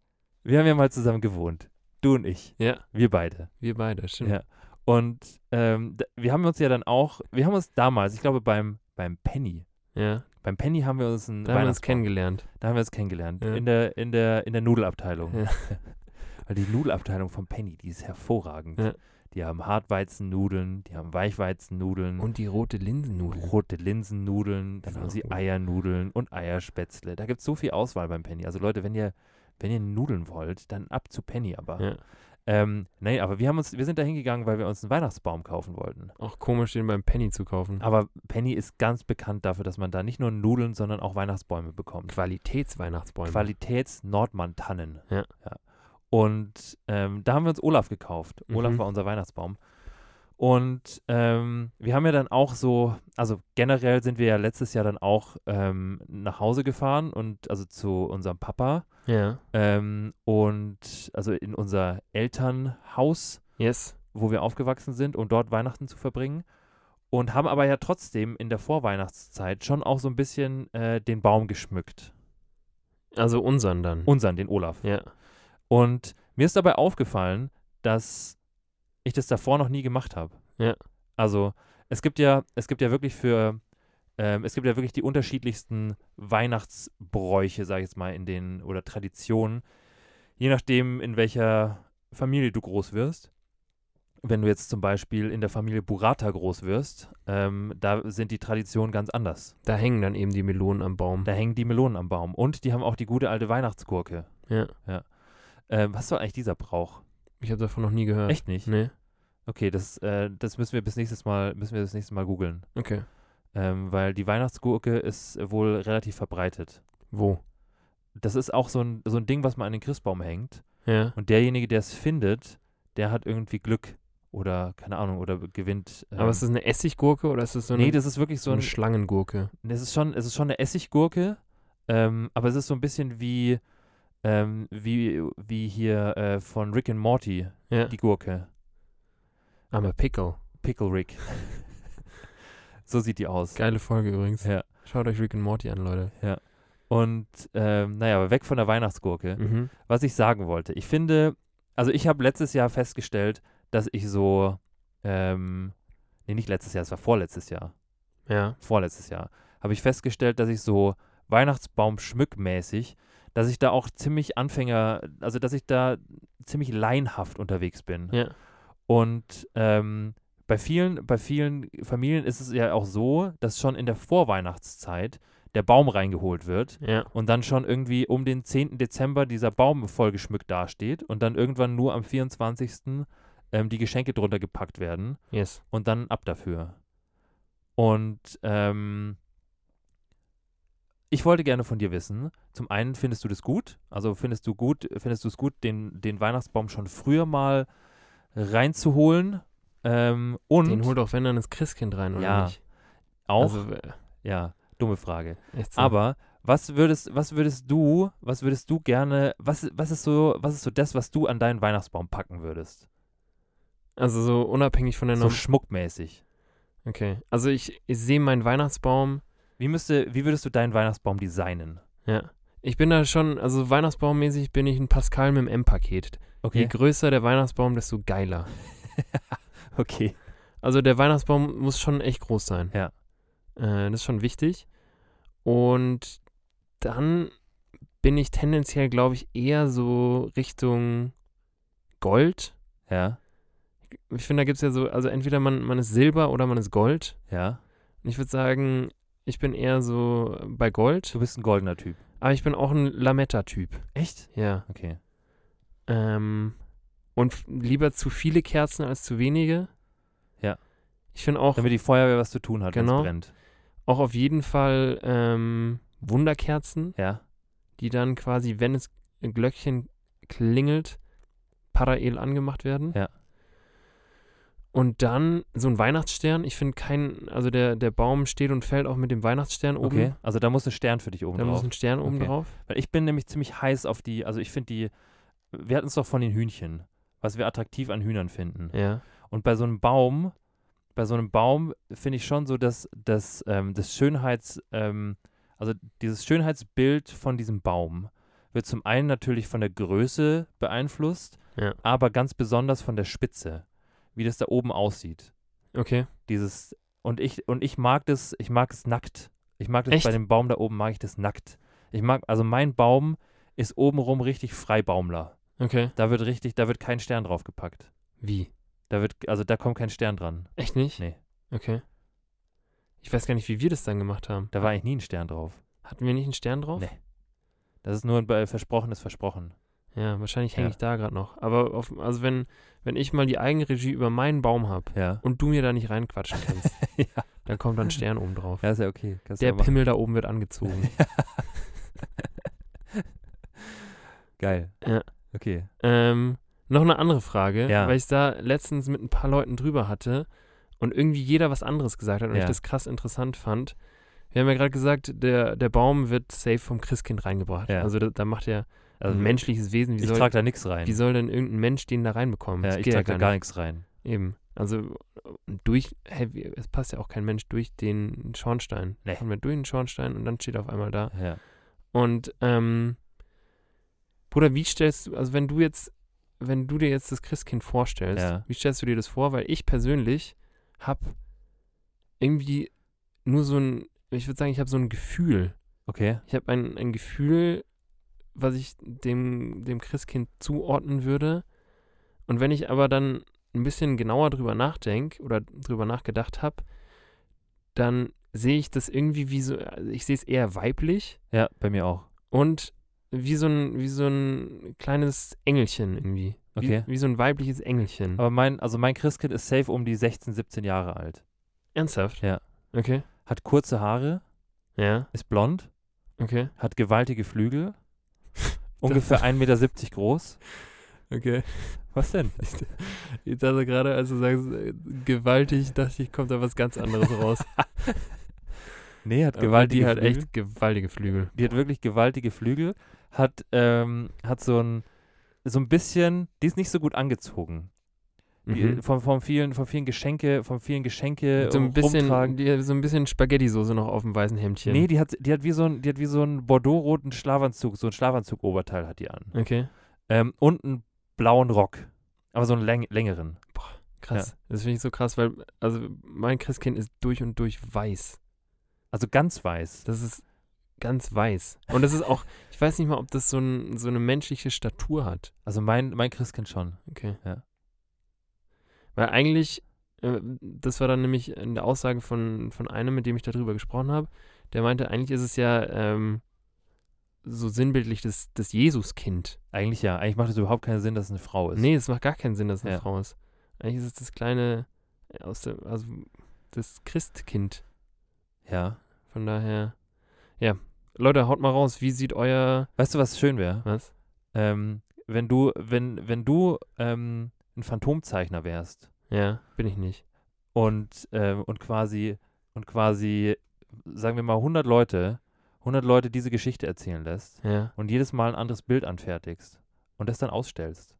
wir haben ja mal zusammen gewohnt. Du und ich. Ja, Wir beide. wir beide, stimmt. Ja. Und ähm, wir haben uns ja dann auch, wir haben uns damals, ich glaube beim, beim Penny, Ja, beim Penny haben wir uns einen da haben wir uns kennengelernt. Da haben wir uns kennengelernt. Ja. In, der, in, der, in der Nudelabteilung. Ja. Weil die Nudelabteilung vom Penny, die ist hervorragend. Ja. Die haben Hartweizennudeln, die haben Weichweizennudeln, Und die rote Linsennudel. rote Linsennudeln, dann haben sie So. Eiernudeln und Eierspätzle. Da gibt es so viel Auswahl beim Penny. Also Leute, wenn ihr, wenn ihr Nudeln wollt, dann ab zu Penny aber. Ja. Ähm, nee, aber wir haben uns, wir sind da hingegangen, weil wir uns einen Weihnachtsbaum kaufen wollten. Auch komisch, den beim Penny zu kaufen. Aber Penny ist ganz bekannt dafür, dass man da nicht nur Nudeln, sondern auch Weihnachtsbäume bekommt. Qualitätsweihnachtsbäume. Qualitäts-Nordmann-Tannen. Ja. Und ähm, da haben wir uns Olaf gekauft. Olaf Mhm. war unser Weihnachtsbaum. Und ähm, wir haben ja dann auch so, also generell sind wir ja letztes Jahr dann auch ähm, nach Hause gefahren und also zu unserem Papa ja. ähm, und also in unser Elternhaus, Yes. wo wir aufgewachsen sind, um dort Weihnachten zu verbringen. Und haben aber ja trotzdem in der Vorweihnachtszeit schon auch so ein bisschen äh, den Baum geschmückt. Also unseren dann. Unseren, den Olaf. ja. Und mir ist dabei aufgefallen, dass ich das davor noch nie gemacht habe. Ja. Also es gibt ja, es gibt ja wirklich für, ähm, es gibt ja wirklich die unterschiedlichsten Weihnachtsbräuche, sage ich jetzt mal, in den, oder Traditionen, je nachdem, in welcher Familie du groß wirst. Wenn du jetzt zum Beispiel in der Familie Burrata groß wirst, ähm, da sind die Traditionen ganz anders. Da hängen dann eben die Melonen am Baum. Da hängen die Melonen am Baum und die haben auch die gute alte Weihnachtsgurke. Ja. Ähm, was war eigentlich dieser Brauch? Ich habe davon noch nie gehört. Echt nicht? Nee. Okay, das, äh, das müssen wir bis nächstes Mal, müssen wir das nächste Mal googeln. Okay. Ähm, weil die Weihnachtsgurke ist wohl relativ verbreitet. Wo? Das ist auch so ein, so ein Ding, was man an den Christbaum hängt. Ja. Und derjenige, der es findet, der hat irgendwie Glück. Oder, keine Ahnung, oder gewinnt. Ähm, Aber ist das eine Essiggurke oder ist das so eine, nee, das ist wirklich so so eine ein. Schlangengurke? Es ist schon, es ist schon eine Essiggurke, ähm, aber es ist so ein bisschen wie, ähm, wie, wie hier äh, von Rick and Morty, Ja. die Gurke. I'm a pickle. Pickle Rick. so sieht die aus. Geile Folge übrigens. Ja. Schaut euch Rick and Morty an, Leute. Und ähm, naja, aber weg von der Weihnachtsgurke. Mhm. Was ich sagen wollte, ich finde, also ich habe letztes Jahr festgestellt, dass ich so, ähm, nee, nicht letztes Jahr, es war vorletztes Jahr, Ja. vorletztes Jahr, habe ich festgestellt, dass ich so Weihnachtsbaum schmückmäßig, dass ich da auch ziemlich Anfänger, also dass ich da ziemlich laienhaft unterwegs bin. Ja. Und ähm, bei vielen, bei vielen Familien ist es ja auch so, dass schon in der Vorweihnachtszeit der Baum reingeholt wird Ja. und dann schon irgendwie um den 10. Dezember dieser Baum vollgeschmückt dasteht und dann irgendwann nur am 24. Ähm, die Geschenke drunter gepackt werden Yes. und dann ab dafür. Und ähm, ich wollte gerne von dir wissen, zum einen findest du das gut, also findest du gut, findest du es gut, den, den Weihnachtsbaum schon früher mal reinzuholen ähm, und Den holt auch wenn dann das Christkind rein, oder Ja. nicht? auch, Also, ja, dumme Frage. so. Aber was würdest, was würdest du, was würdest du gerne, was, was ist so, was ist so das, was du an deinen Weihnachtsbaum packen würdest? Also so unabhängig von der So Norm. schmuckmäßig. okay. Also ich, ich sehe meinen Weihnachtsbaum, Wie, müsste, wie würdest du deinen Weihnachtsbaum designen? ja. Ich bin da schon, also Weihnachtsbaummäßig bin ich ein Pascal mit dem M-Paket. Je Okay. größer der Weihnachtsbaum, desto geiler. Okay. Also der Weihnachtsbaum muss schon echt groß sein. Ja. Äh, das ist schon wichtig. Und dann bin ich tendenziell, glaube ich, eher so Richtung Gold. Ja. Ich finde, da gibt es ja so, also entweder man, man ist Silber oder man ist Gold. Ja. Und ich würde sagen, ich bin eher so bei Gold, Du bist ein goldener Typ. aber ich bin auch ein Lametta-Typ. Echt? Ja. Okay. Ähm, und lieber zu viele Kerzen als zu wenige. Ja. Ich finde auch, Damit die Feuerwehr was zu tun hat, wenn Genau. es brennt. auch auf jeden Fall ähm, Wunderkerzen, Ja. die dann quasi, wenn es ein Glöckchen klingelt, parallel angemacht werden. Ja. Und dann so ein Weihnachtsstern. Ich finde kein, also der, der Baum steht und fällt auch mit dem Weihnachtsstern oben. Okay. Also da muss ein Stern für dich oben Da muss drauf. ein Stern oben Okay. drauf. Weil ich bin nämlich ziemlich heiß auf die, also ich finde die, wir hatten es doch von den Hühnchen, was wir attraktiv an Hühnern finden. Ja. Und bei so einem Baum, bei so einem Baum finde ich schon so, dass, dass ähm, das Schönheits, ähm, also dieses Schönheitsbild von diesem Baum wird zum einen natürlich von der Größe beeinflusst, Ja. aber ganz besonders von der Spitze, wie das da oben aussieht. Okay. Dieses und ich und ich mag das, ich mag es nackt. Ich mag das Echt? bei dem Baum da oben mag ich das nackt. Ich mag also mein Baum ist obenrum richtig Freibaumler. Okay. Da wird richtig, da wird kein Stern drauf gepackt. Wie? Da wird also da kommt kein Stern dran. Echt nicht? Nee. Okay. Ich weiß gar nicht, wie wir das dann gemacht haben. Da war eigentlich nie ein Stern drauf. Hatten wir nicht einen Stern drauf? Nee. Das ist nur ein Versprochenes Versprochen. Ja, wahrscheinlich hänge ich da gerade noch. Aber auf, also wenn, wenn ich mal die Eigenregie über meinen Baum habe Ja. und du mir da nicht reinquatschen kannst, ja. dann kommt da ein Stern oben drauf. Ja, ist ja okay. Kannst Der. Pimmel da oben wird angezogen. Geil. Ja. Okay. ähm, noch eine andere Frage, Ja. weil ich da letztens mit ein paar Leuten drüber hatte und irgendwie jeder was anderes gesagt hat und ich das krass interessant fand. Wir haben ja gerade gesagt, der, der Baum wird safe vom Christkind reingebracht. Also da, da macht er Also ein menschliches Wesen. Wie ich soll, trage da nichts rein. wie soll denn irgendein Mensch den da reinbekommen? ja, Das ich trage da gar gar nicht. nichts rein. Eben. Also durch, wie- es passt ja auch kein Mensch durch den Schornstein. Nee. Kommt man durch den Schornstein und dann steht er auf einmal da. Ja. Und ähm, Bruder, wie stellst du, also wenn du jetzt, wenn du dir jetzt das Christkind vorstellst, Ja. wie stellst du dir das vor? Weil ich persönlich habe irgendwie nur so ein, ich würde sagen, ich habe so ein Gefühl. Okay. Ich habe ein, ein Gefühl, was ich dem, dem Christkind zuordnen würde. Und wenn ich aber dann ein bisschen genauer drüber nachdenke oder drüber nachgedacht habe, dann sehe ich das irgendwie wie so, also ich sehe es eher weiblich Ja, bei mir auch. und wie so ein, wie so ein kleines Engelchen irgendwie. Okay. Wie, wie so ein weibliches Engelchen. Aber mein, also mein Christkind ist safe um die 16, 17 Jahre alt. Ernsthaft? Ja. Okay. Hat kurze Haare, Ja, ist blond, okay. hat gewaltige Flügel, ungefähr 1,70 Meter groß. Okay. Was denn? Ich dachte gerade, als du sagst, äh, gewaltig, dachte ich, kommt da was ganz anderes raus. Nee, hat Aber gewaltige die hat Flügel. echt gewaltige Flügel. Die hat wirklich gewaltige Flügel, hat, ähm, hat so ein, so ein bisschen, die ist nicht so gut angezogen. Mhm. vom, vom vielen, vom vielen Geschenke, vom vielen Geschenke So ein bisschen, rumtragen. die, so ein bisschen Spaghetti-Soße noch auf dem weißen Hemdchen. Nee, die hat, die hat wie so ein, die hat wie so einen Bordeaux-roten Schlafanzug, so ein Schlafanzug-Oberteil hat die an. Okay, Ähm, und einen blauen Rock. Aber so einen läng längeren. krass. Das finde ich so krass, weil, also mein Christkind ist durch und durch weiß. Also ganz weiß. Das ist ganz weiß. Und das ist auch, ich weiß nicht mal, ob das so, ein, so eine menschliche Statur hat. Also mein, mein Christkind schon. Okay. Ja. Weil eigentlich, äh, das war dann nämlich in der Aussage von, von einem, mit dem ich darüber gesprochen habe, der meinte, eigentlich ist es ja ähm, so sinnbildlich das, das Jesuskind. Eigentlich ja. Eigentlich macht es überhaupt keinen Sinn, dass es eine Frau ist. Nee, es macht gar keinen Sinn, dass es eine Ja. Frau ist. Eigentlich ist es das kleine, äh, aus der, also das Christkind. Ja. Von daher, ja. Leute, haut mal raus, wie sieht euer, Weißt du, was schön wäre? was? Ähm, wenn du, wenn, wenn du ähm, ein Phantomzeichner wärst Ja, bin ich nicht. und, ähm, und quasi, und quasi, sagen wir mal, 100 Leute, 100 Leute diese Geschichte erzählen lässt Ja, und jedes Mal ein anderes Bild anfertigst und das dann ausstellst.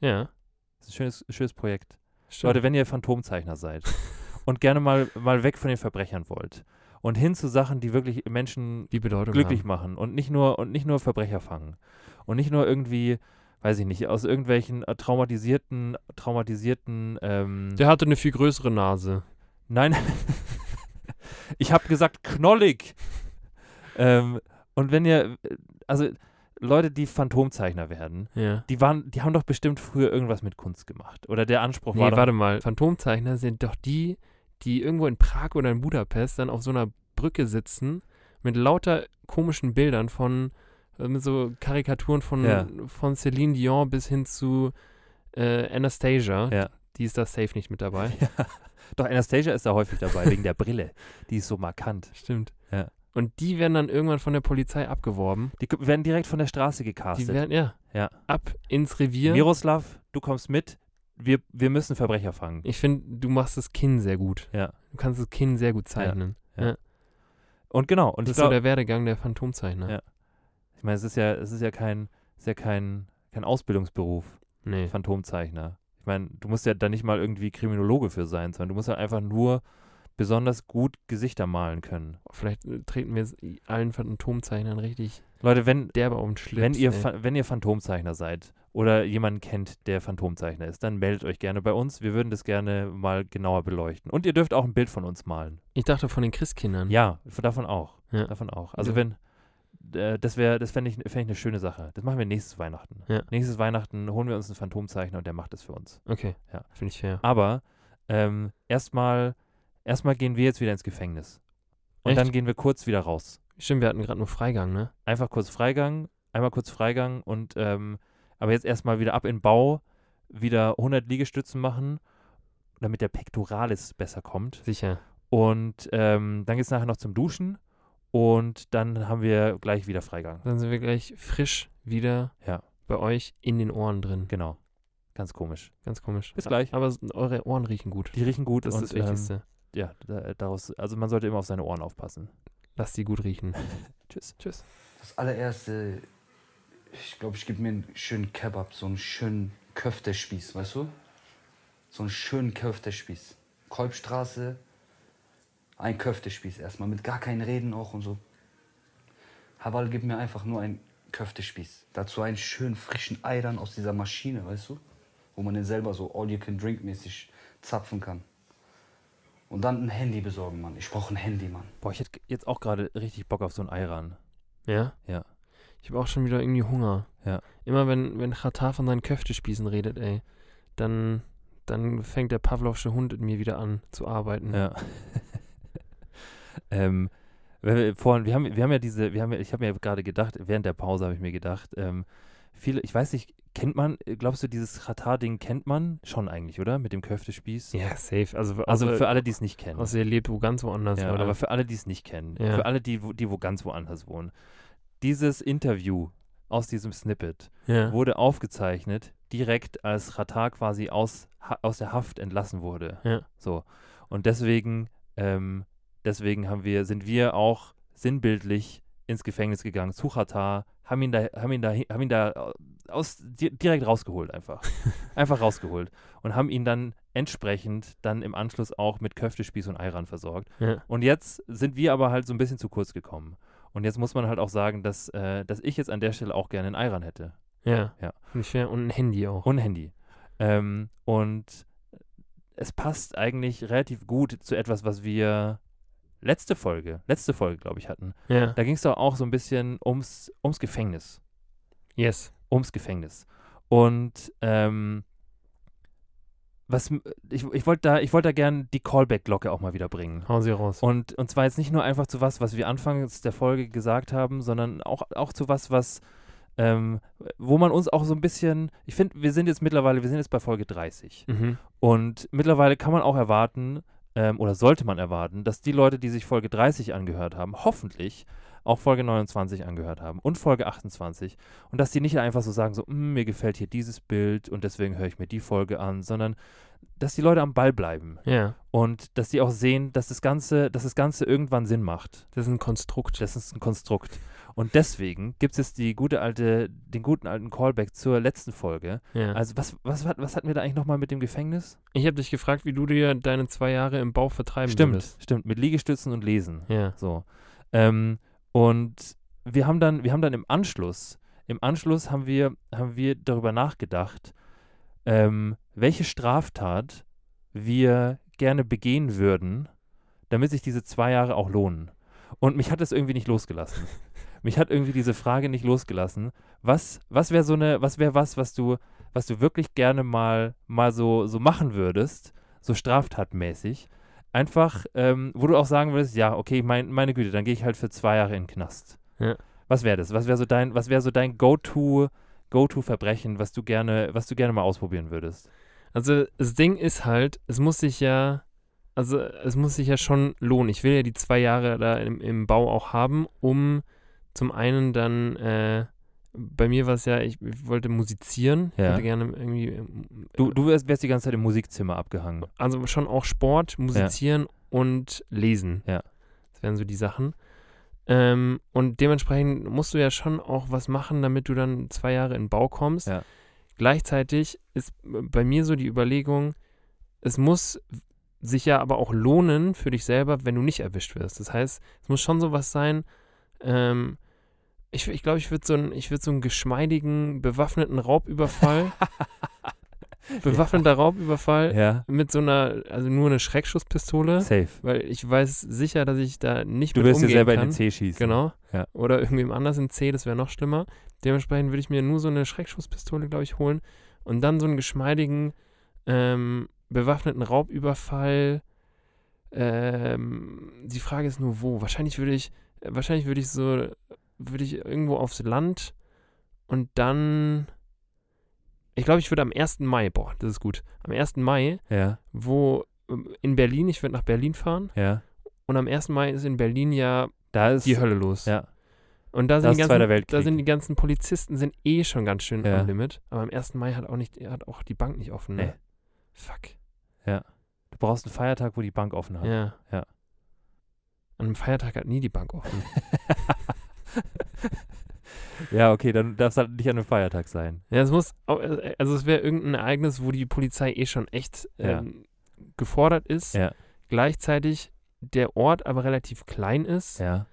ja. Das ist ein schönes, schönes Projekt. Stimmt. Leute, wenn ihr Phantomzeichner seid und gerne mal, mal weg von den Verbrechern wollt und hin zu Sachen, die wirklich Menschen die Bedeutung glücklich haben. machen und nicht nur und nicht nur Verbrecher fangen und nicht nur irgendwie, weiß ich nicht, aus irgendwelchen äh, traumatisierten, traumatisierten, ähm, Der hatte eine viel größere Nase. nein, ich habe gesagt knollig. ähm, und wenn ihr, äh, also Leute, die Phantomzeichner werden, Ja. die waren, die haben doch bestimmt früher irgendwas mit Kunst gemacht oder der Anspruch war Nee, warte mal. Phantomzeichner sind doch die, die irgendwo in Prag oder in Budapest dann auf so einer Brücke sitzen mit lauter komischen Bildern von mit so Karikaturen von, Ja. von Celine Dion bis hin zu äh, Anastasia. Ja. Die ist da safe nicht mit dabei. Ja. Doch, Anastasia ist da häufig dabei, wegen der Brille. Die ist so markant. Stimmt. Ja. Und die werden dann irgendwann von der Polizei abgeworben. Die werden direkt von der Straße Die gecastet. werden, ja, Ja. ab ins Revier. Miroslav, du kommst mit. Wir, wir müssen Verbrecher fangen. Ich finde, du machst das Kinn sehr gut. Ja. Du kannst das Kinn sehr gut zeichnen. Ja. Und genau, und das ist so glaube, der Werdegang der Phantomzeichner. Ja. Ich meine, es ist ja, es ist ja kein, es ist ja kein, kein Ausbildungsberuf, Nee. Phantomzeichner. Ich meine, du musst ja da nicht mal irgendwie Kriminologe für sein, sondern du musst halt einfach nur besonders gut Gesichter malen können. Vielleicht äh, treten wir allen Phantomzeichnern richtig Leute, wenn, derbe auf den Schlips. wenn, ihr, ey. Wenn ihr Phantomzeichner seid oder jemanden kennt, der Phantomzeichner ist, dann meldet euch gerne bei uns. Wir würden das gerne mal genauer beleuchten. Und ihr dürft auch ein Bild von uns malen. Ich dachte von den Christkindern. Ja, davon auch. Ja. Davon auch. Also Ja. wenn, äh, das wäre, das fände ich, fänd ich eine schöne Sache. Das machen wir nächstes Weihnachten. Ja. Nächstes Weihnachten holen wir uns einen Phantomzeichner und der macht es für uns. Okay. Ja. Finde ich fair. Aber ähm, erstmal, erstmal gehen wir jetzt wieder ins Gefängnis. Und Echt? dann gehen wir kurz wieder raus. Stimmt, wir hatten gerade nur Freigang, ne? Einfach kurz Freigang, einmal kurz Freigang und ähm, aber jetzt erstmal wieder ab in den Bau, wieder 100 Liegestützen machen, damit der Pectoralis besser kommt. Sicher. Und ähm, dann geht es nachher noch zum Duschen und dann haben wir gleich wieder Freigang. Dann sind wir gleich frisch wieder Ja. bei euch in den Ohren drin. Genau. Ganz komisch. Ganz komisch. Bis gleich. Aber eure Ohren riechen gut. Die riechen gut Das und ist das Wichtigste. Ähm, ja, da, daraus, also man sollte immer auf seine Ohren aufpassen. Lasst die gut riechen. Tschüss. Tschüss. Das allererste, ich glaube, ich gebe mir einen schönen Kebab, so einen schönen Köftespieß, weißt du? So einen schönen Köftespieß. Kolbstraße, ein Köftespieß erstmal, mit gar keinen Reden auch und so. Hawal, gib mir einfach nur einen Köftespieß. Dazu einen schönen frischen Ei dann aus dieser Maschine, weißt du? Wo man den selber so all-you-can-drink-mäßig zapfen kann. Und dann ein Handy besorgen, Mann. Ich brauche ein Handy, Mann. Boah, ich hätte jetzt auch gerade richtig Bock auf so ein Eiran. Ja? Ja. Ich habe auch schon wieder irgendwie Hunger. Ja. Immer wenn, wenn Chata von seinen Köftespießen redet, ey, dann, dann fängt der Pavlovsche Hund in mir wieder an zu arbeiten. Ja. ähm, wenn wir, vorhin, wir, haben, wir haben ja diese, wir haben ja, ich habe mir gerade gedacht, während der Pause habe ich mir gedacht, ähm, viele, ich weiß nicht, kennt man, glaubst du, dieses Chata-Ding kennt man schon eigentlich, oder? Mit dem Köftespieß? Ja, safe. Also, Also außer- für alle, die es nicht kennen. außer ihr lebt wo ganz woanders, Ja, oder? aber für alle, die es nicht kennen, Ja. für alle, die, wo- die wo ganz woanders wohnen. Dieses Interview aus diesem Snippet ja. wurde aufgezeichnet, direkt als Chata quasi aus, ha aus der Haft entlassen wurde. Ja. So. Und deswegen, ähm, deswegen haben wir, sind wir auch sinnbildlich ins Gefängnis gegangen zu Chata, haben ihn da, haben ihn da, haben ihn da äh, aus, di direkt rausgeholt einfach. einfach rausgeholt. Und haben ihn dann entsprechend dann im Anschluss auch mit Köftespieß und Eiran versorgt. ja. Und jetzt sind wir aber halt so ein bisschen zu kurz gekommen. Und jetzt muss man halt auch sagen, dass, äh, dass ich jetzt an der Stelle auch gerne einen Eiran hätte. Ja. Ja. Und ein Handy auch. Und ein Handy. Ähm, und es passt eigentlich relativ gut zu etwas, was wir letzte Folge, letzte Folge, glaube ich, hatten. ja. Da ging es doch auch so ein bisschen ums, ums Gefängnis. Yes. Ums Gefängnis. Und ähm, was ich, ich wollte da, ich wollte da gern die Callback-Glocke auch mal wieder bringen. Hau sie raus. Und, und zwar jetzt nicht nur einfach zu was, was wir anfangs der Folge gesagt haben, sondern auch, auch zu was, was, ähm, wo man uns auch so ein bisschen, ich finde, wir sind jetzt mittlerweile, wir sind jetzt bei Folge 30. mhm. Und mittlerweile kann man auch erwarten, ähm, oder sollte man erwarten, dass die Leute, die sich Folge 30 angehört haben, hoffentlich auch Folge 29 angehört haben und Folge 28 und dass die nicht einfach so sagen, so, "Mm, mir gefällt hier dieses Bild und deswegen höre ich mir die Folge an, sondern dass die Leute am Ball bleiben Ja. und dass die auch sehen, dass das Ganze, dass das Ganze irgendwann Sinn macht. Das ist ein Konstrukt. Das ist ein Konstrukt. Und deswegen gibt es jetzt die gute alte, den guten alten Callback zur letzten Folge. Ja. Also was, was, was, was hatten wir da eigentlich nochmal mit dem Gefängnis? ich habe dich gefragt, wie du dir deine zwei Jahre im Bau vertreiben Stimmt, würdest. stimmt, mit Liegestützen und Lesen. Ja. So. Ähm, und wir haben dann, wir haben dann im Anschluss, im Anschluss haben wir, haben wir darüber nachgedacht, ähm, welche Straftat wir gerne begehen würden, damit sich diese zwei Jahre auch lohnen. Und mich hat es irgendwie nicht losgelassen. mich hat irgendwie diese Frage nicht losgelassen. Was, was wäre so eine, was wäre was, was du, was du wirklich gerne mal, mal so, so machen würdest, so straftatmäßig, einfach, ähm, wo du auch sagen würdest, ja, okay, mein, meine Güte, dann gehe ich halt für zwei Jahre in den Knast. Ja. Was wäre das? Was wäre so dein, was wäre so dein Go-To, Go-To-Verbrechen, was du gerne, was du gerne mal ausprobieren würdest? Also das Ding ist halt, es muss sich ja, also es muss sich ja schon lohnen. Ich will ja die zwei Jahre da im, im Bau auch haben, um zum einen dann, äh, bei mir war es ja, ich, ich wollte musizieren, ich Ja. wollte gerne irgendwie, ähm, Du, du wärst, wärst die ganze Zeit im Musikzimmer abgehangen. also schon auch Sport, musizieren und lesen. Ja. Das wären so die Sachen. Ähm, und dementsprechend musst du ja schon auch was machen, damit du dann zwei Jahre in Bau kommst. Ja. Gleichzeitig ist bei mir so die Überlegung, es muss sich ja aber auch lohnen für dich selber, wenn du nicht erwischt wirst. Das heißt, es muss schon sowas sein, ähm, ich, ich glaube, ich würde so, ich würd so einen geschmeidigen, bewaffneten Raubüberfall, bewaffneter Raubüberfall Ja. mit so einer, also nur eine Schreckschusspistole, Safe. weil ich weiß sicher, dass ich da nicht Du mit wirst dir umgehen selber kann. in den C schießen. Genau. Ja. Oder irgendwem anders in C, das wäre noch schlimmer. Dementsprechend würde ich mir nur so eine Schreckschusspistole, glaube ich, holen und dann so einen geschmeidigen, ähm, bewaffneten Raubüberfall. Ähm, die Frage ist nur, wo. Wahrscheinlich würde ich, wahrscheinlich würde ich so, würde ich irgendwo aufs Land und dann, ich glaube, ich würde am 1. Mai, boah, das ist gut, am 1. Mai, Ja, wo ähm, in Berlin, ich würde nach Berlin fahren ja. und am 1. Mai ist in Berlin ja Da ist die Hölle los. Ja. Und da sind, die ganzen, da sind die ganzen Polizisten sind eh schon ganz schön Ja. am Limit. Aber am 1. Mai hat auch nicht, hat auch die Bank nicht offen. Ne? Nee. Fuck. Du brauchst einen Feiertag, wo die Bank offen hat. Ja. Ja. An einem Feiertag hat nie die Bank offen. Ja, okay, dann darf es halt nicht an einem Feiertag sein. ja, es muss, äh, also es wäre irgendein Ereignis, wo die Polizei eh schon echt Ja. ähm, gefordert ist. Ja. Gleichzeitig der Ort aber relativ klein ist. Ja.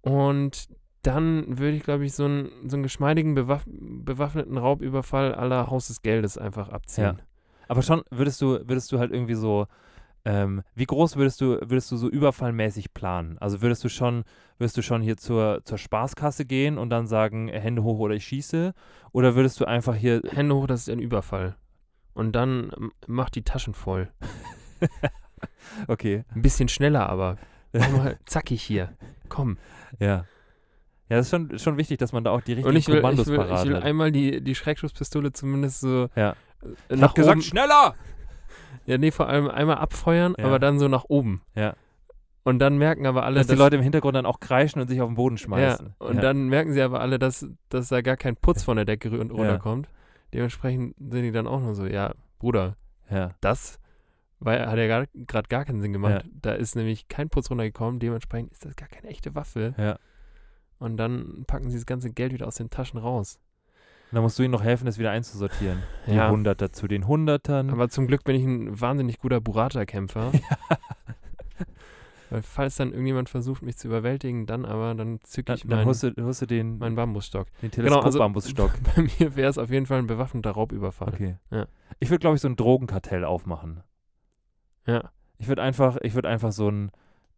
Und dann würde ich, glaube ich, so einen, so einen geschmeidigen bewaff bewaffneten Raubüberfall aller Haus des Geldes einfach abziehen. Aber schon würdest du, würdest du halt irgendwie so, ähm, wie groß würdest du, würdest du so überfallmäßig planen? Also würdest du schon, würdest du schon hier zur, zur Spaßkasse gehen und dann sagen, Hände hoch oder ich schieße? Oder würdest du einfach hier, Hände hoch, das ist ein Überfall. Und dann ähm, mach die Taschen voll. okay, Ein bisschen schneller aber. Mach mal zackig hier. Komm. ja. Ja, das ist schon, schon wichtig, dass man da auch die richtigen Und ich will, ich Kommandos will, parat ich will hat. einmal die, die Schreckschusspistole zumindest so Ja. äh, Ich nach hab gesagt, oben. schneller! Ja, nee, vor allem einmal abfeuern, Ja. aber dann so nach oben. Ja. Und dann merken aber alle, Dass die Leute im Hintergrund dann auch kreischen und sich auf den Boden schmeißen. Ja, und ja. dann merken sie aber alle, dass, dass da gar kein Putz von der Decke runterkommt. Dementsprechend sind die dann auch nur so, ja, Bruder, ja. das weil, hat ja gerade gar keinen Sinn gemacht. Da ist nämlich kein Putz runtergekommen, dementsprechend ist das gar keine echte Waffe. Ja. Und dann packen sie das ganze Geld wieder aus den Taschen raus. Dann musst du ihnen noch helfen, das wieder einzusortieren. Die Ja. Hunderter zu den Hundertern. Aber zum Glück bin ich ein wahnsinnig guter Burrata-Kämpfer. Weil falls dann irgendjemand versucht, mich zu überwältigen, dann aber, dann zücke ich dann meinen holst du, holst du den, mein Bambusstock. den Genau, also- Teleskopbambusstock. Bei mir wäre es auf jeden Fall ein bewaffneter Raubüberfall. Okay. Ja. Ich würde, glaube ich, so ein Drogenkartell aufmachen. Ja. Ich würde einfach, ich würde einfach so ein,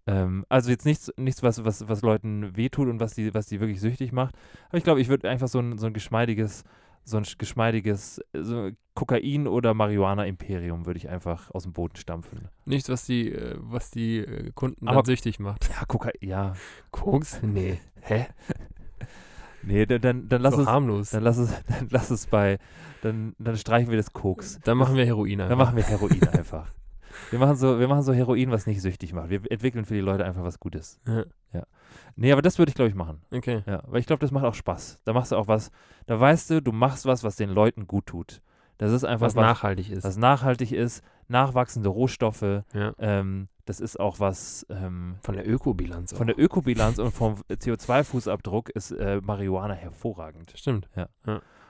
ähm, also jetzt nichts, nichts was, was, was Leuten wehtut und was die, was die wirklich süchtig macht. Aber ich glaube, ich würde einfach so ein, so ein geschmeidiges, so ein geschmeidiges äh, so Kokain- oder Marihuana-Imperium würde ich einfach aus dem Boden stampfen. Nichts, was die, äh, was die äh, Kunden Aber- dann süchtig macht. Ja, Kokain, ja. Koks? Nee. Hä? Nee, dann, dann, dann lass so es, harmlos. dann lass es, dann lass es bei, dann, dann streichen wir das Koks. Dann machen wir Heroin Dann einfach. machen wir Heroin einfach. Wir machen, so, wir machen so Heroin, was nicht süchtig macht. Wir entwickeln für die Leute einfach was Gutes. Ja. Nee, aber das würde ich, glaube ich, machen. Okay. Ja, weil ich glaube, das macht auch Spaß. Da machst du auch was, da weißt du, du machst was, was den Leuten gut tut. Das ist einfach Was was, nachhaltig ist. was nachhaltig ist. nachwachsende Rohstoffe. Ja. Ähm, das ist auch was ähm, Von der Ökobilanz von der Ökobilanz und vom CO2-Fußabdruck ist äh, Marihuana hervorragend. Stimmt.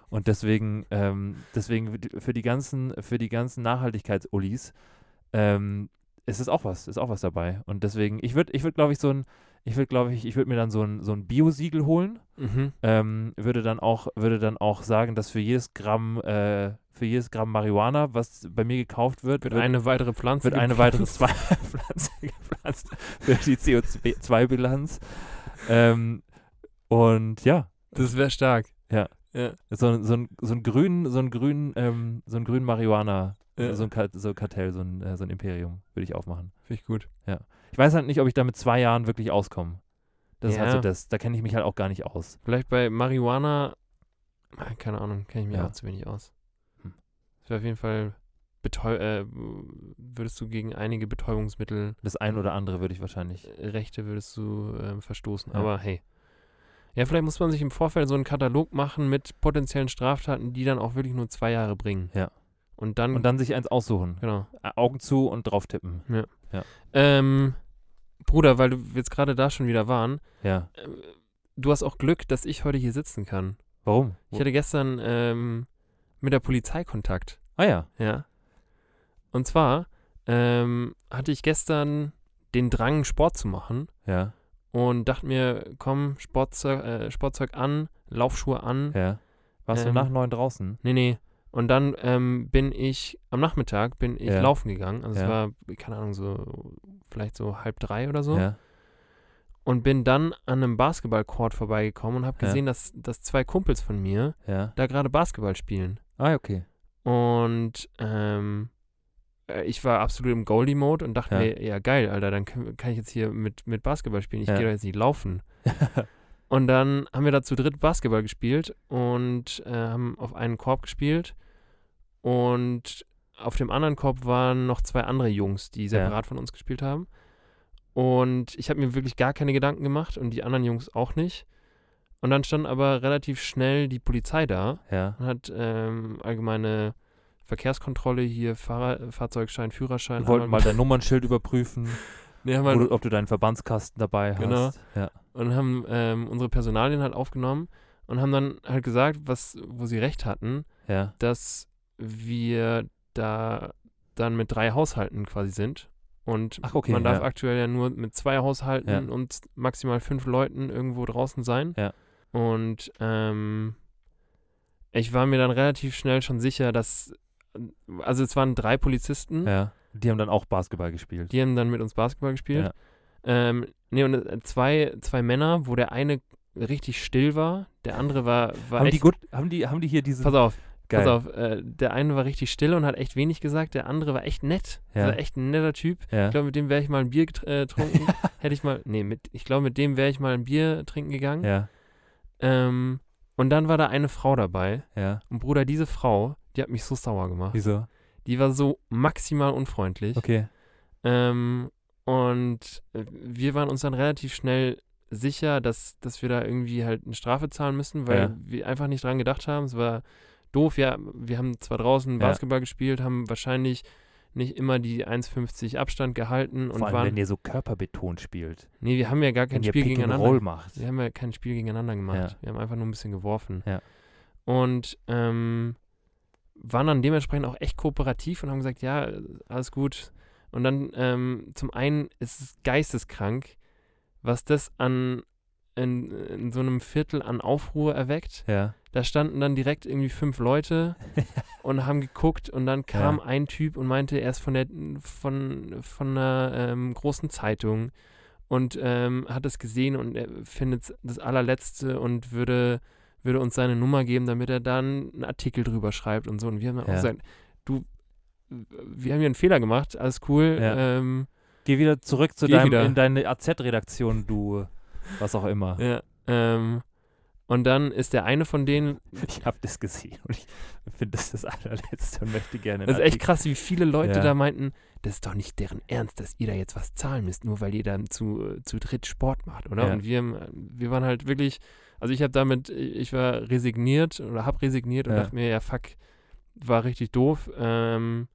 Und deswegen, ähm, deswegen für die ganzen, für die ganzen Nachhaltigkeits-Ulis ähm, ist es auch was, ist auch was dabei. Und deswegen, ich würde, ich würde, glaube ich, so ein, ich würde, glaube ich, ich würde mir dann so ein, so ein Bio-Siegel holen. Mhm. Ähm, würde dann auch, würde dann auch sagen, dass für jedes Gramm, äh, für jedes Gramm Marihuana, was bei mir gekauft wird, Wird eine weitere Pflanze wird eine weitere gepflanzt. zwei Pflanze gepflanzt für die CO2-Bilanz. Ähm, und ja, Das wäre stark. Ja. Ja. so, so, ein, so ein grün, so ein grün, ähm, so ein grün Marihuana, Ja. so ein Kat so Kartell, so ein, äh, so ein Imperium würde ich aufmachen. Finde ich gut. Ich weiß halt nicht, ob ich da mit zwei Jahren wirklich auskomme. Das ist halt Ja. so das, da kenne ich mich halt auch gar nicht aus. Vielleicht bei Marihuana, ah, keine Ahnung, kenne ich mich Ja. auch zu wenig aus. Hm. Das wäre auf jeden Fall, betäu äh, würdest du gegen einige Betäubungsmittel Das ein oder andere würde ich wahrscheinlich. äh, Rechte würdest du ähm, verstoßen. Ja. Aber hey. Ja, vielleicht muss man sich im Vorfeld so einen Katalog machen mit potenziellen Straftaten, die dann auch wirklich nur zwei Jahre bringen. Ja. Und dann, Und dann sich eins aussuchen. genau. Augen zu und drauf tippen. Ähm, Bruder, weil du jetzt gerade da schon wieder waren, Ja. äh, du hast auch Glück, dass ich heute hier sitzen kann. Warum? Ich hatte gestern ähm, mit der Polizei Kontakt. ah ja. Ja. Und zwar ähm, hatte ich gestern den Drang, Sport zu machen Ja. Und dachte mir, komm, Sportzeug, äh, Sportzeug an, Laufschuhe an. Ja. Warst Ähm, du nach neun draußen? Nee, nee. Und dann ähm, bin ich am Nachmittag bin ich Ja. laufen gegangen. Also Ja. es war, keine Ahnung, so vielleicht so halb drei oder so. Ja. Und bin dann an einem Basketballcourt vorbeigekommen und habe gesehen, dass, dass zwei Kumpels von mir da gerade Basketball spielen. Ah, okay. Und ähm, äh, ich war absolut im Goalie-Mode und dachte Ja. mir, ja geil, Alter, dann kann ich jetzt hier mit, mit Basketball spielen. Ich Ja. gehe doch jetzt nicht laufen. Und dann haben wir da zu dritt Basketball gespielt und äh, haben auf einen Korb gespielt. Und auf dem anderen Korb waren noch zwei andere Jungs, die separat von uns gespielt haben. Und ich habe mir wirklich gar keine Gedanken gemacht und die anderen Jungs auch nicht. Und dann stand aber relativ schnell die Polizei da ja. und hat ähm, allgemeine Verkehrskontrolle hier, Fahrer, Fahrzeugschein, Führerschein. Wir wollten mal dein Nummernschild überprüfen, halt, du, ob du deinen Verbandskasten dabei Genau. hast. Ja. und haben ähm, unsere Personalien halt aufgenommen und haben dann halt gesagt, was, wo sie recht hatten, Ja. dass wir da dann mit drei Haushalten quasi sind. Und Ach, okay, man darf ja. aktuell ja nur mit zwei Haushalten Ja. und maximal fünf Leuten irgendwo draußen sein. Ja. Und ähm, ich war mir dann relativ schnell schon sicher, dass, also es waren drei Polizisten, Ja. Die haben dann auch Basketball gespielt. die haben dann mit uns Basketball gespielt. Ja. Ähm, nee, und äh, zwei, zwei Männer, wo der eine richtig still war, der andere war, war haben echt, die gut, haben die, haben die hier diese. pass auf, Geil. Pass auf, äh, der eine war richtig still und hat echt wenig gesagt, der andere war echt nett. Ja. Also echt ein netter Typ. Ja. Ich glaube, mit dem wäre ich mal ein Bier äh, getrunken. Hätte ich mal, nee, mit, ich glaube, mit dem wäre ich mal ein Bier trinken gegangen. ja. Ähm, und dann war da eine Frau dabei. Ja. Und Bruder, diese Frau, die hat mich so sauer gemacht. Wieso? Die war so maximal unfreundlich. Okay. Ähm, und äh, wir waren uns dann relativ schnell sicher, dass, dass wir da irgendwie halt eine Strafe zahlen müssen, weil Ja. wir einfach nicht dran gedacht haben. Es war doof. Ja, wir haben zwar draußen Ja. Basketball gespielt, haben wahrscheinlich nicht immer die 1,50 Abstand gehalten und Vor allem, waren. wenn ihr so körperbetont spielt. nee, wir haben ja gar kein Spiel gegeneinander. Roll macht. Wir haben ja kein Spiel gegeneinander gemacht. Ja. Wir haben einfach nur ein bisschen geworfen. Ja. Und ähm, waren dann dementsprechend auch echt kooperativ und haben gesagt, ja, alles gut. Und dann ähm, zum einen ist es geisteskrank, was das an in, in so einem Viertel an Aufruhr erweckt. Ja. Da standen dann direkt irgendwie fünf Leute und haben geguckt und dann kam ein Typ und meinte, er ist von der von, von einer ähm, großen Zeitung und ähm, hat es gesehen und er findet das allerletzte und würde, würde uns seine Nummer geben, damit er dann einen Artikel drüber schreibt und so. Und wir haben dann auch Ja. gesagt, du, wir haben hier einen Fehler gemacht, alles cool. Ja. Ähm, Geh wieder zurück zu deinem, wieder. in deine AZ-Redaktion, du, was auch immer. ja, ähm, und dann ist der eine von denen, Ich habe das gesehen und ich finde das das allerletzte und möchte gerne. Das ist echt krass, wie viele Leute Ja. da meinten, das ist doch nicht deren Ernst, dass ihr da jetzt was zahlen müsst, nur weil ihr dann zu, zu dritt Sport macht, oder? Ja. Und wir, haben- wir waren halt wirklich, also ich habe damit, ich war resigniert oder habe resigniert und Ja. dachte mir, ja fuck, war richtig doof. Ähm,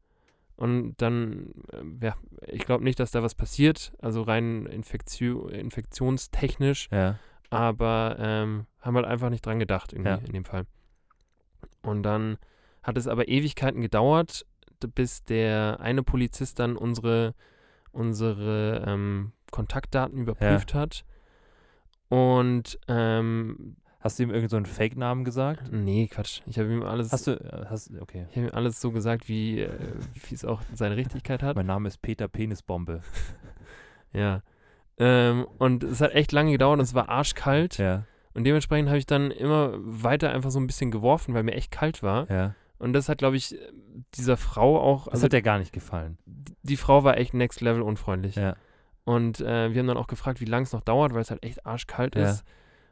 Und dann, ähm, ja, ich glaube nicht, dass da was passiert, also rein infektio infektionstechnisch, Ja. aber ähm, haben halt einfach nicht dran gedacht irgendwie Ja. in dem Fall. Und dann hat es aber Ewigkeiten gedauert, bis der eine Polizist dann unsere, unsere ähm, Kontaktdaten überprüft hat. Und ähm, Hast du ihm irgendeinen so einen Fake-Namen gesagt? nee, Quatsch. Ich habe ihm alles, Hast du, äh, hast, okay. ich habe ihm alles so gesagt, wie äh, wie es auch seine Richtigkeit hat. Mein Name ist Peter Penisbombe. Ja. Ähm, und es hat echt lange gedauert und es war arschkalt. Ja, Und dementsprechend habe ich dann immer weiter einfach so ein bisschen geworfen, weil mir echt kalt war. ja. Und das hat, glaube ich, dieser Frau auch, Das also hat dir gar nicht gefallen. die Frau war echt next level unfreundlich. Ja. Und äh, wir haben dann auch gefragt, wie lange es noch dauert, weil es halt echt arschkalt Ja. ist.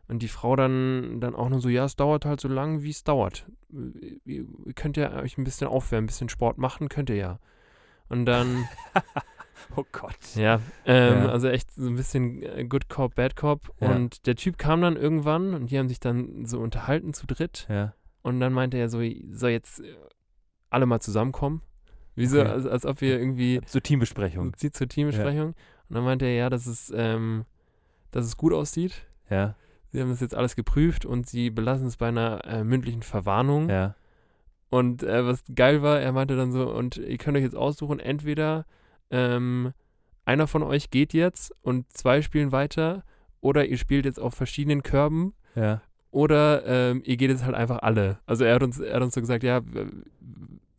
Und die Frau dann, dann auch nur so, ja, es dauert halt so lang, wie es dauert. Ihr, ihr könnt ja euch ein bisschen aufwärmen, ein bisschen Sport machen, könnt ihr ja. Und dann, Oh Gott. ja, ähm, Ja. also echt so ein bisschen äh, Good Cop, Bad Cop. Ja. Und der Typ kam dann irgendwann und die haben sich dann so unterhalten zu dritt. Ja. Und dann meinte er so, soll jetzt äh, alle mal zusammenkommen? Wie so, Okay. als, als ob wir irgendwie Zur Teambesprechung. zur Teambesprechung. Und dann meinte er, ja, dass es, ähm, dass es gut aussieht. Ja, Sie haben das jetzt alles geprüft und sie belassen es bei einer äh, mündlichen Verwarnung. ja. Und äh, was geil war, er meinte dann so, und ihr könnt euch jetzt aussuchen, entweder ähm, einer von euch geht jetzt und zwei spielen weiter oder ihr spielt jetzt auf verschiedenen Körben Ja. Oder ähm, ihr geht jetzt halt einfach alle. Also er hat uns, er hat uns so gesagt, ja,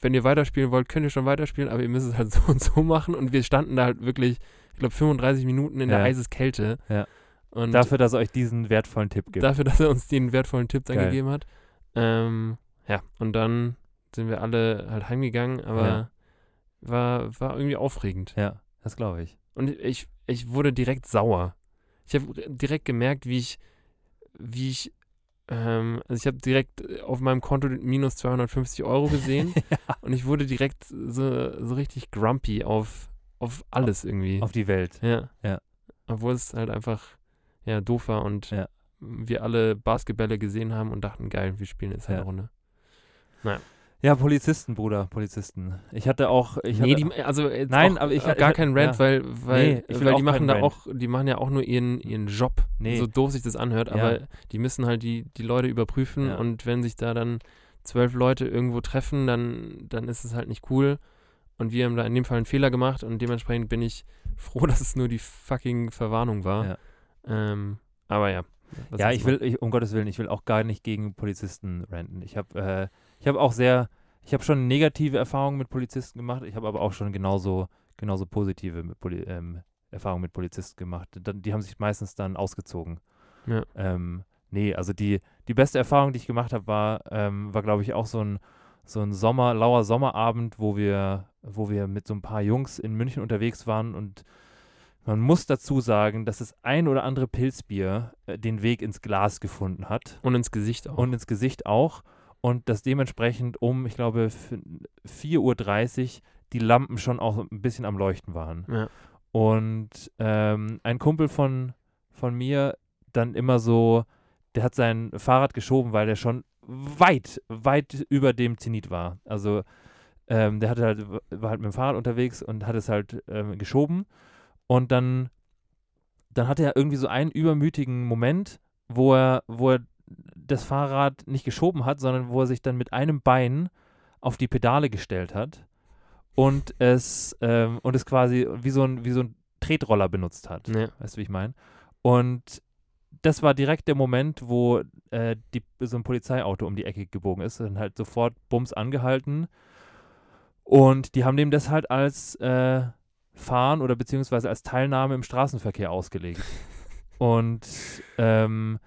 wenn ihr weiterspielen wollt, könnt ihr schon weiterspielen, aber ihr müsst es halt so und so machen. Und wir standen da halt wirklich, ich glaube, 35 Minuten in der Ja. Eiseskälte. Ja. Und Dafür, dass er euch diesen wertvollen Tipp gibt. dafür, dass er uns den wertvollen Tipp dann Geil. gegeben hat. Ähm, ja, und dann sind wir alle halt heimgegangen, aber Ja. war, war irgendwie aufregend. Ja, das glaube ich. Und ich, ich wurde direkt sauer. Ich habe direkt gemerkt, wie ich, wie ich, ähm, also ich habe direkt auf meinem Konto minus 250 Euro gesehen und ich wurde direkt so, so richtig grumpy auf, auf alles irgendwie. Auf die Welt. ja. Ja. Obwohl es halt einfach, ja, doof war und Ja. wir alle Basketbälle gesehen haben und dachten, geil, wir spielen jetzt halt Ja. eine Runde. Ja, Polizisten, Bruder, Polizisten. Ich hatte auch. Ich nee, hatte, die, also Nein, auch, aber ich- äh, gar keinen Rant, ja. weil, weil, Nee, weil die machen da Rant. auch, die machen ja auch nur ihren, ihren Job. Nee. So doof sich das anhört, Ja. aber die müssen halt die, die Leute überprüfen Ja. und wenn sich da dann zwölf Leute irgendwo treffen, dann, dann ist es halt nicht cool. Und wir haben da in dem Fall einen Fehler gemacht und dementsprechend bin ich froh, dass es nur die fucking Verwarnung war. Ähm, aber ja. was ja, ich will, ich, um Gottes Willen, ich will auch gar nicht gegen Polizisten ranten. Ich habe äh, ich hab auch sehr, ich habe schon negative Erfahrungen mit Polizisten gemacht. Ich habe aber auch schon genauso, genauso positive mit Poli ähm, Erfahrungen mit Polizisten gemacht. Die haben sich meistens dann ausgezogen. Ja. Ähm, nee, also die, die beste Erfahrung, die ich gemacht habe, war, ähm, war glaube ich, auch so ein, so ein Sommer, lauer Sommerabend, wo wir, wo wir mit so ein paar Jungs in München unterwegs waren und man muss dazu sagen, dass das ein oder andere Pilzbier äh, den Weg ins Glas gefunden hat Und ins Gesicht auch. und ins Gesicht auch und dass dementsprechend um, ich glaube, f- 4.30 Uhr die Lampen schon auch ein bisschen am Leuchten waren. ja. Und ähm, ein Kumpel von, von mir dann immer so, der hat sein Fahrrad geschoben, weil der schon weit, weit über dem Zenit war. Also ähm, der hatte halt, war halt mit dem Fahrrad unterwegs und hat es halt ähm, geschoben. Und dann, dann hatte er irgendwie so einen übermütigen Moment, wo er, wo er das Fahrrad nicht geschoben hat, sondern wo er sich dann mit einem Bein auf die Pedale gestellt hat und es, ähm, und es quasi wie so ein, wie so ein Tretroller benutzt hat. Ja. Weißt du, wie ich meine? Und das war direkt der Moment, wo äh, die, so ein Polizeiauto um die Ecke gebogen ist und halt sofort Bums angehalten. Und die haben dem das halt als äh, Fahren oder beziehungsweise als Teilnahme im Straßenverkehr ausgelegt. und ähm,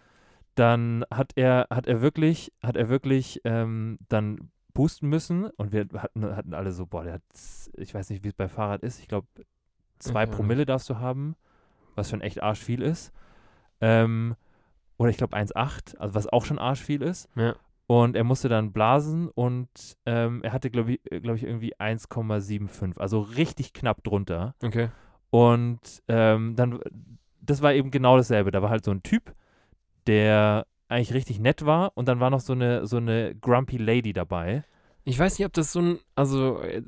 dann hat er, hat er wirklich, hat er wirklich ähm, dann pusten müssen und wir hatten, hatten alle so, boah, der hat, ich weiß nicht, wie es bei Fahrrad ist, ich glaube, zwei auch nicht. Promille darfst du haben, was schon echt arsch viel ist. Ähm, oder ich glaube 1,8, also was auch schon arsch viel ist. Ja. Und er musste dann blasen und ähm, er hatte, glaube ich, glaub ich, irgendwie 1,75, also richtig knapp drunter. Okay. Und ähm, dann, das war eben genau dasselbe. Da war halt so ein Typ, der eigentlich richtig nett war und dann war noch so eine, so eine grumpy Lady dabei, Ich weiß nicht, ob das so ein, also äh,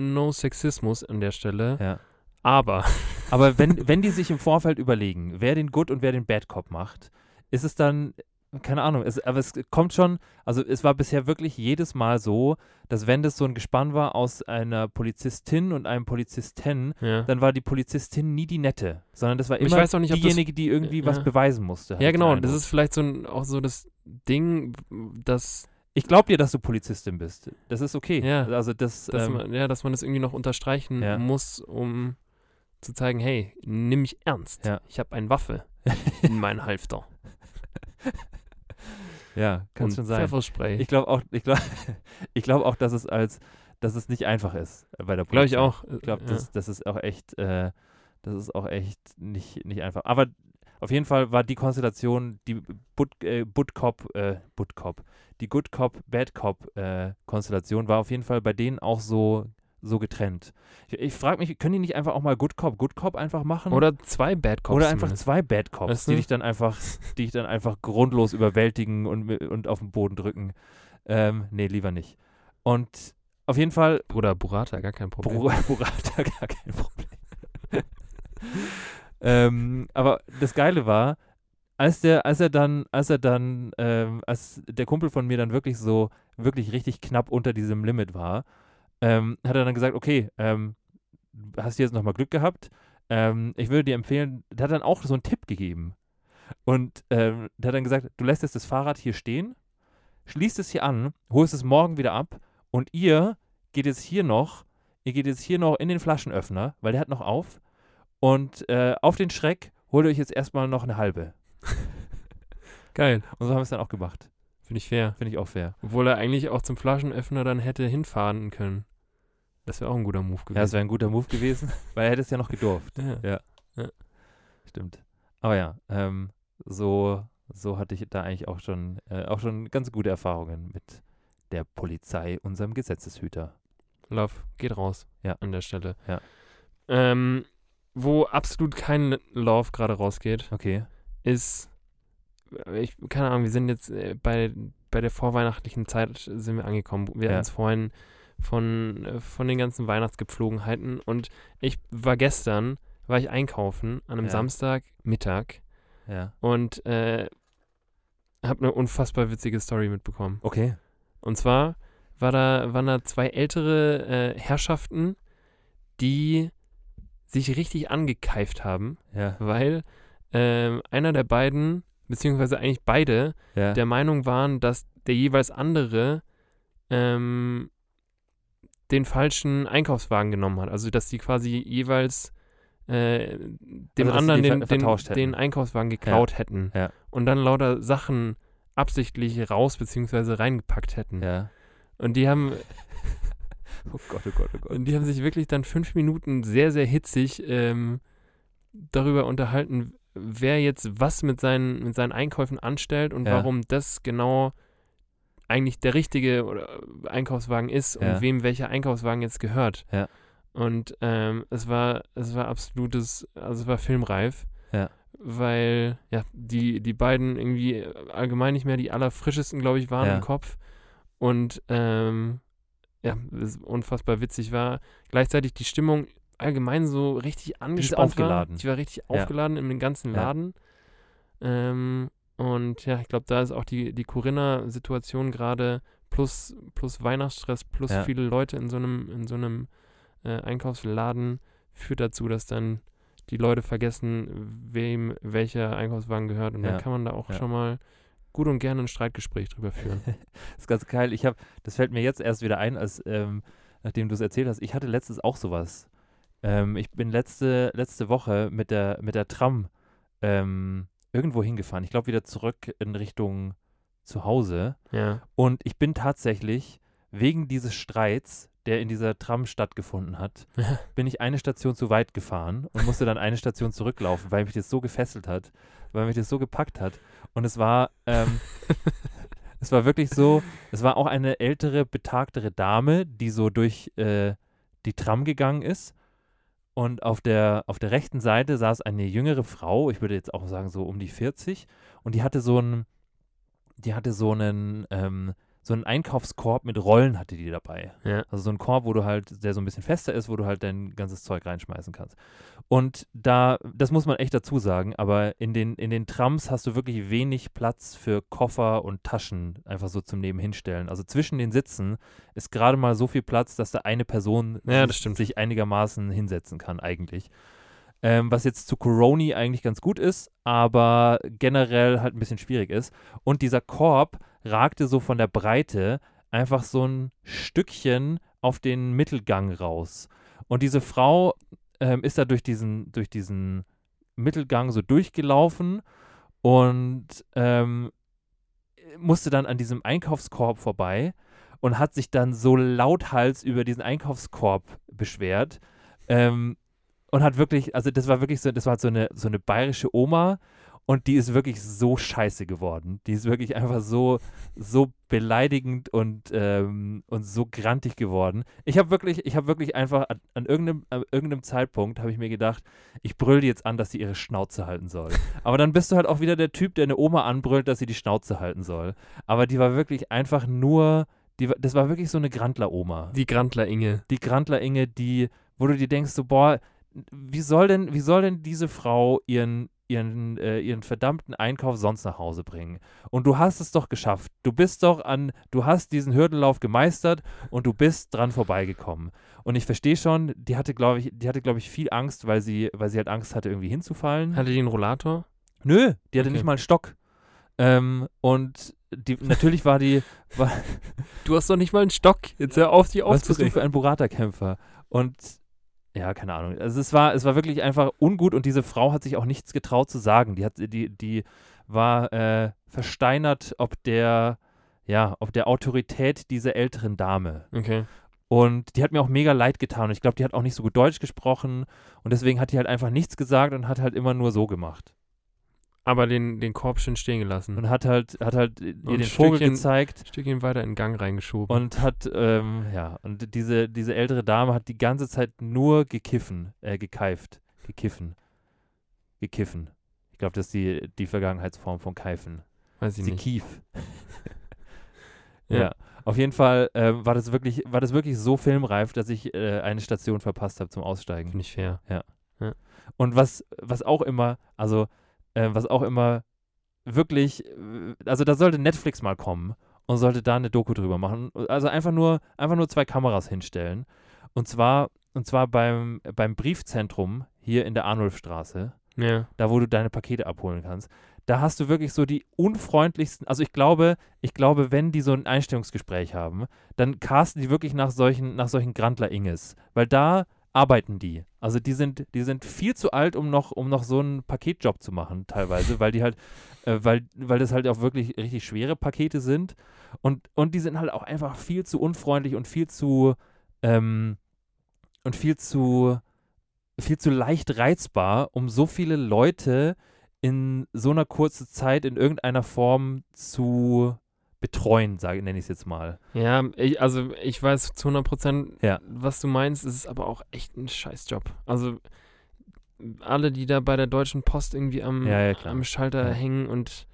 no Sexismus an der Stelle, Ja. aber Aber wenn, wenn die sich im Vorfeld überlegen, wer den Good und wer den Bad Cop macht, ist es dann, keine Ahnung, es, aber es kommt schon, also es war bisher wirklich jedes Mal so, dass wenn das so ein Gespann war aus einer Polizistin und einem Polizisten, ja. dann war die Polizistin nie die Nette, sondern das war immer nicht, ob das- diejenige, die irgendwie was Ja. beweisen musste. Ja, genau. Das ist vielleicht so ein, auch so das Ding, dass, ich glaube dir, dass du Polizistin bist. Das ist okay. Ja. Also das, dass, ähm, man, ja, dass man das irgendwie noch unterstreichen Ja. muss, um zu zeigen, hey, nimm mich ernst. Ja. Ich habe eine Waffe in meinen Halfter. ja, kann schon sein. Pfefferspray. Ich glaube auch, ich glaube, ich glaube auch, dass es als, dass es nicht einfach ist äh, bei der Glaube ich Polizei. auch. Ich glaube, ja. das, das ist auch echt, äh, das ist auch echt nicht, nicht einfach. Aber auf jeden Fall war die Konstellation, die Bud, äh, Bud Cop, äh, Bud Cop, die Good Cop, Bad Cop äh, Konstellation war auf jeden Fall bei denen auch so, so getrennt. Ich, ich frage mich, können die nicht einfach auch mal Good Cop, Good Cop einfach machen? Oder zwei Bad Cops. Oder einfach zumindest. zwei Bad Cops, Weißt die du? dich dann einfach, die dich dann einfach grundlos überwältigen und, und auf den Boden drücken. Ähm, nee, lieber nicht. Und auf jeden Fall Bruder Burata, gar kein Problem. Bur Burrata gar kein Problem. ähm, aber das Geile war, als der, als er dann, als er dann, ähm, als der Kumpel von mir dann wirklich so, wirklich richtig knapp unter diesem Limit war, ähm, hat er dann gesagt, okay, ähm, hast du jetzt nochmal Glück gehabt? Ähm, ich würde dir empfehlen, der hat dann auch so einen Tipp gegeben. Und ähm, der hat dann gesagt, du lässt jetzt das Fahrrad hier stehen, schließt es hier an, holst es morgen wieder ab und ihr geht jetzt hier noch, ihr geht jetzt hier noch in den Flaschenöffner, weil der hat noch auf und äh, auf den Schreck holt ihr euch jetzt erstmal noch eine halbe. Geil. Und so haben wir es dann auch gemacht. Finde ich fair. Finde ich auch fair. Obwohl er eigentlich auch zum Flaschenöffner dann hätte hinfahren können. Das wäre auch ein guter Move Ja, das gewesen. wäre ein guter Move gewesen, weil er hätte es ja noch gedurft. Ja. Stimmt. Aber ja, ähm, so, so hatte ich da eigentlich auch schon, äh, auch schon ganz gute Erfahrungen mit der Polizei, unserem Gesetzeshüter. Love, geht raus. Ja. An der Stelle. Ja. Ähm, wo absolut kein Love gerade rausgeht, Okay. ist, ich, keine Ahnung, wir sind jetzt äh, bei, bei der vorweihnachtlichen Zeit sind wir angekommen. Wir Ja. hatten es vorhin von, äh, von den ganzen Weihnachtsgepflogenheiten und ich war gestern, war ich einkaufen an einem Ja. Samstagmittag Ja. und äh, habe eine unfassbar witzige Story mitbekommen. Okay. Und zwar war da, waren da zwei ältere äh, Herrschaften, die sich richtig angekeift haben, Ja. weil ähm, einer der beiden, beziehungsweise eigentlich beide, Ja. der Meinung waren, dass der jeweils andere ähm, den falschen Einkaufswagen genommen hat. Also dass die quasi jeweils äh, dem Also, sie anderen den, den, den Einkaufswagen geklaut hätten Ja. und dann lauter Sachen absichtlich raus beziehungsweise reingepackt hätten. ja. Und die haben Oh Gott, oh Gott, oh Gott. und die haben sich wirklich dann fünf Minuten sehr, sehr hitzig ähm, darüber unterhalten, wer jetzt was mit seinen, mit seinen Einkäufen anstellt und Ja. warum das genau eigentlich der richtige Einkaufswagen ist und Ja. wem welcher Einkaufswagen jetzt gehört. Ja. Und ähm, es war, es war absolutes, also es war filmreif. Ja. Weil, ja, die, die beiden irgendwie allgemein nicht mehr die allerfrischesten, glaube ich, waren im Kopf. Und ähm, ja, es unfassbar witzig war. Gleichzeitig die Stimmung allgemein so richtig angespannt aufgeladen. war. Die war richtig Ja. aufgeladen in den ganzen Ja. Laden. Ähm, und ja, ich glaube, da ist auch die, die Corinna-Situation gerade plus, plus Weihnachtsstress, plus Ja. viele Leute in so einem, in so einem äh, Einkaufsladen führt dazu, dass dann die Leute vergessen, wem welcher Einkaufswagen gehört. Und Ja. dann kann man da auch Ja. schon mal gut und gerne ein Streitgespräch drüber führen. Das ist ganz geil. Ich habe, das fällt mir jetzt erst wieder ein, als ähm, nachdem du es erzählt hast. Ich hatte letztes auch sowas. Ähm, ich bin letzte, letzte Woche mit der, mit der Tram ähm, irgendwo hingefahren. Ich glaube wieder zurück in Richtung zu Hause. ja. Und ich bin tatsächlich wegen dieses Streits, der in dieser Tram stattgefunden hat, bin ich eine Station zu weit gefahren und musste dann eine Station zurücklaufen, weil mich das so gefesselt hat, weil mich das so gepackt hat. Und es war, ähm, es war wirklich so, es war auch eine ältere, betagtere Dame, die so durch äh, die Tram gegangen ist. Und auf der, auf der rechten Seite saß eine jüngere Frau, ich würde jetzt auch sagen so um die 40, und die hatte so einen, die hatte so einen, ähm, so einen Einkaufskorb mit Rollen hatte die dabei. Ja. Also so ein Korb, wo du halt, der so ein bisschen fester ist, wo du halt dein ganzes Zeug reinschmeißen kannst. Und da, das muss man echt dazu sagen, aber in den, in den Trams hast du wirklich wenig Platz für Koffer und Taschen einfach so zum Nebenhinstellen. Also zwischen den Sitzen ist gerade mal so viel Platz, dass da eine Person Ja, sich, sich einigermaßen hinsetzen kann eigentlich. Ähm, was jetzt zu Coroni eigentlich ganz gut ist, aber generell halt ein bisschen schwierig ist. Und dieser Korb ragte so von der Breite einfach so ein Stückchen auf den Mittelgang raus. Und diese Frau ähm, ist da durch diesen, durch diesen Mittelgang so durchgelaufen und ähm, musste dann an diesem Einkaufskorb vorbei und hat sich dann so lauthals über diesen Einkaufskorb beschwert. Ähm, und hat wirklich, also das war wirklich so, das war halt so eine, so eine bayerische Oma und die ist wirklich so scheiße geworden. Die ist wirklich einfach so, so beleidigend und, ähm, und so grantig geworden. Ich habe wirklich, ich habe wirklich einfach an, an, irgendeinem, an irgendeinem Zeitpunkt habe ich mir gedacht, ich brüll die jetzt an, dass sie ihre Schnauze halten soll. Aber dann bist du halt auch wieder der Typ, der eine Oma anbrüllt, dass sie die Schnauze halten soll. Aber die war wirklich einfach nur, die, das war wirklich so eine Grandler-Oma Die Grandler Inge. die Grandler-Inge, die, wo du dir denkst, so, boah, wie soll denn, wie soll denn diese Frau ihren, ihren, äh, ihren verdammten Einkauf sonst nach Hause bringen? Und du hast es doch geschafft. Du bist doch an, du hast diesen Hürdenlauf gemeistert und du bist dran vorbeigekommen. Und ich verstehe schon, die hatte, glaube ich, die hatte, glaube ich, viel Angst, weil sie, weil sie halt Angst hatte, irgendwie hinzufallen. Hatte die einen Rollator? Nö, die hatte Okay. nicht mal einen Stock. Ähm, und die, natürlich war die, war, Du hast doch nicht mal einen Stock. Jetzt hör auf, die was bist du aufzuregen. für ein Burrata-Kämpfer? Und ja, keine Ahnung. Also es war, es war wirklich einfach ungut und diese Frau hat sich auch nichts getraut zu sagen. Die hat, die, die war äh, versteinert, ob der, ja, ob der Autorität dieser älteren Dame. Okay. Und die hat mir auch mega leid getan. Und ich glaube, die hat auch nicht so gut Deutsch gesprochen. Und deswegen hat die halt einfach nichts gesagt und hat halt immer nur so gemacht. Aber den, den Korb schön stehen gelassen. Und hat halt, hat halt ihr den Vogel Stückchen- gezeigt. Ein Stückchen weiter in den Gang reingeschoben. Und hat, ähm, ja, und diese, diese ältere Dame hat die ganze Zeit nur gekiffen, äh, gekeift. Gekiffen. Gekiffen. Ich glaube, das ist die, die Vergangenheitsform von Keifen. Weiß ich Sie nicht. kief. Ja. ja. Auf jeden Fall äh, war, das wirklich, war das wirklich so filmreif, dass ich äh, eine Station verpasst habe zum Aussteigen. Finde ich fair. Und was, was auch immer, also äh, was auch immer wirklich, äh, also da sollte Netflix mal kommen und sollte da eine Doku drüber machen. Also einfach nur, einfach nur zwei Kameras hinstellen. Und zwar, und zwar beim, beim Briefzentrum hier in der Arnulfstraße, Ja. da wo du deine Pakete abholen kannst. Da hast du wirklich so die unfreundlichsten, also ich glaube, ich glaube, wenn die so ein Einstellungsgespräch haben, dann casten die wirklich nach solchen, nach solchen Grandler-Inges. Weil da arbeiten die. Also die sind, die sind viel zu alt, um noch, um noch so einen Paketjob zu machen, teilweise, weil die halt, äh, weil, weil das halt auch wirklich richtig schwere Pakete sind. Und, und die sind halt auch einfach viel zu unfreundlich und viel zu, ähm, und viel zu, viel zu leicht reizbar, um so viele Leute in so einer kurzen Zeit in irgendeiner Form zu betreuen, sage nenne ich es jetzt mal. Ja, ich, also ich weiß zu 100 Prozent, Ja. was du meinst. Es ist aber auch echt ein Scheißjob. Also alle, die da bei der Deutschen Post irgendwie am, Ja, ja, am Schalter hängen und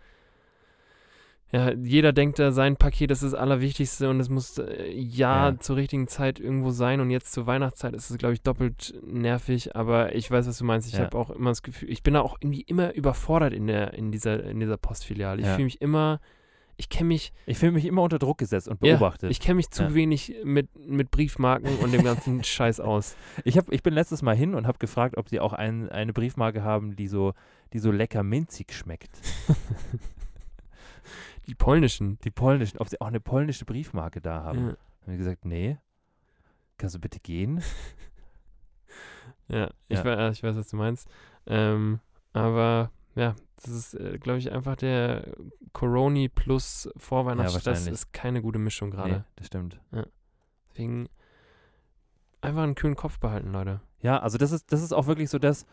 ja, jeder denkt da, sein Paket ist das Allerwichtigste und es muss äh, ja, zur richtigen Zeit irgendwo sein und jetzt zur Weihnachtszeit ist es, glaube ich, doppelt nervig, aber ich weiß, was du meinst. Ich habe auch immer das Gefühl, ich bin da auch irgendwie immer überfordert in der, in dieser, in dieser Postfiliale. Ich fühle mich immer, ich kenne mich Ich fühle mich immer unter Druck gesetzt und Ja, beobachtet. ich kenne mich zu Ja. wenig mit, mit Briefmarken und dem ganzen Scheiß aus. Ich, hab, ich bin letztes Mal hin und habe gefragt, ob sie auch ein, eine Briefmarke haben, die so, die so lecker minzig schmeckt. Die polnischen. Die polnischen, ob sie auch eine polnische Briefmarke da haben. Ja, Haben wir gesagt, nee. Kannst du bitte gehen? ja, ich, Ja. wei- ich weiß, was du meinst. Ähm, aber ja, das ist, äh, glaube ich, einfach der Coroni plus Vorweihnachtsstress wahrscheinlich. ist keine gute Mischung gerade. Nee, das stimmt. Deswegen einfach einen kühlen Kopf behalten, Leute. Ja, also das ist, das ist auch wirklich so das,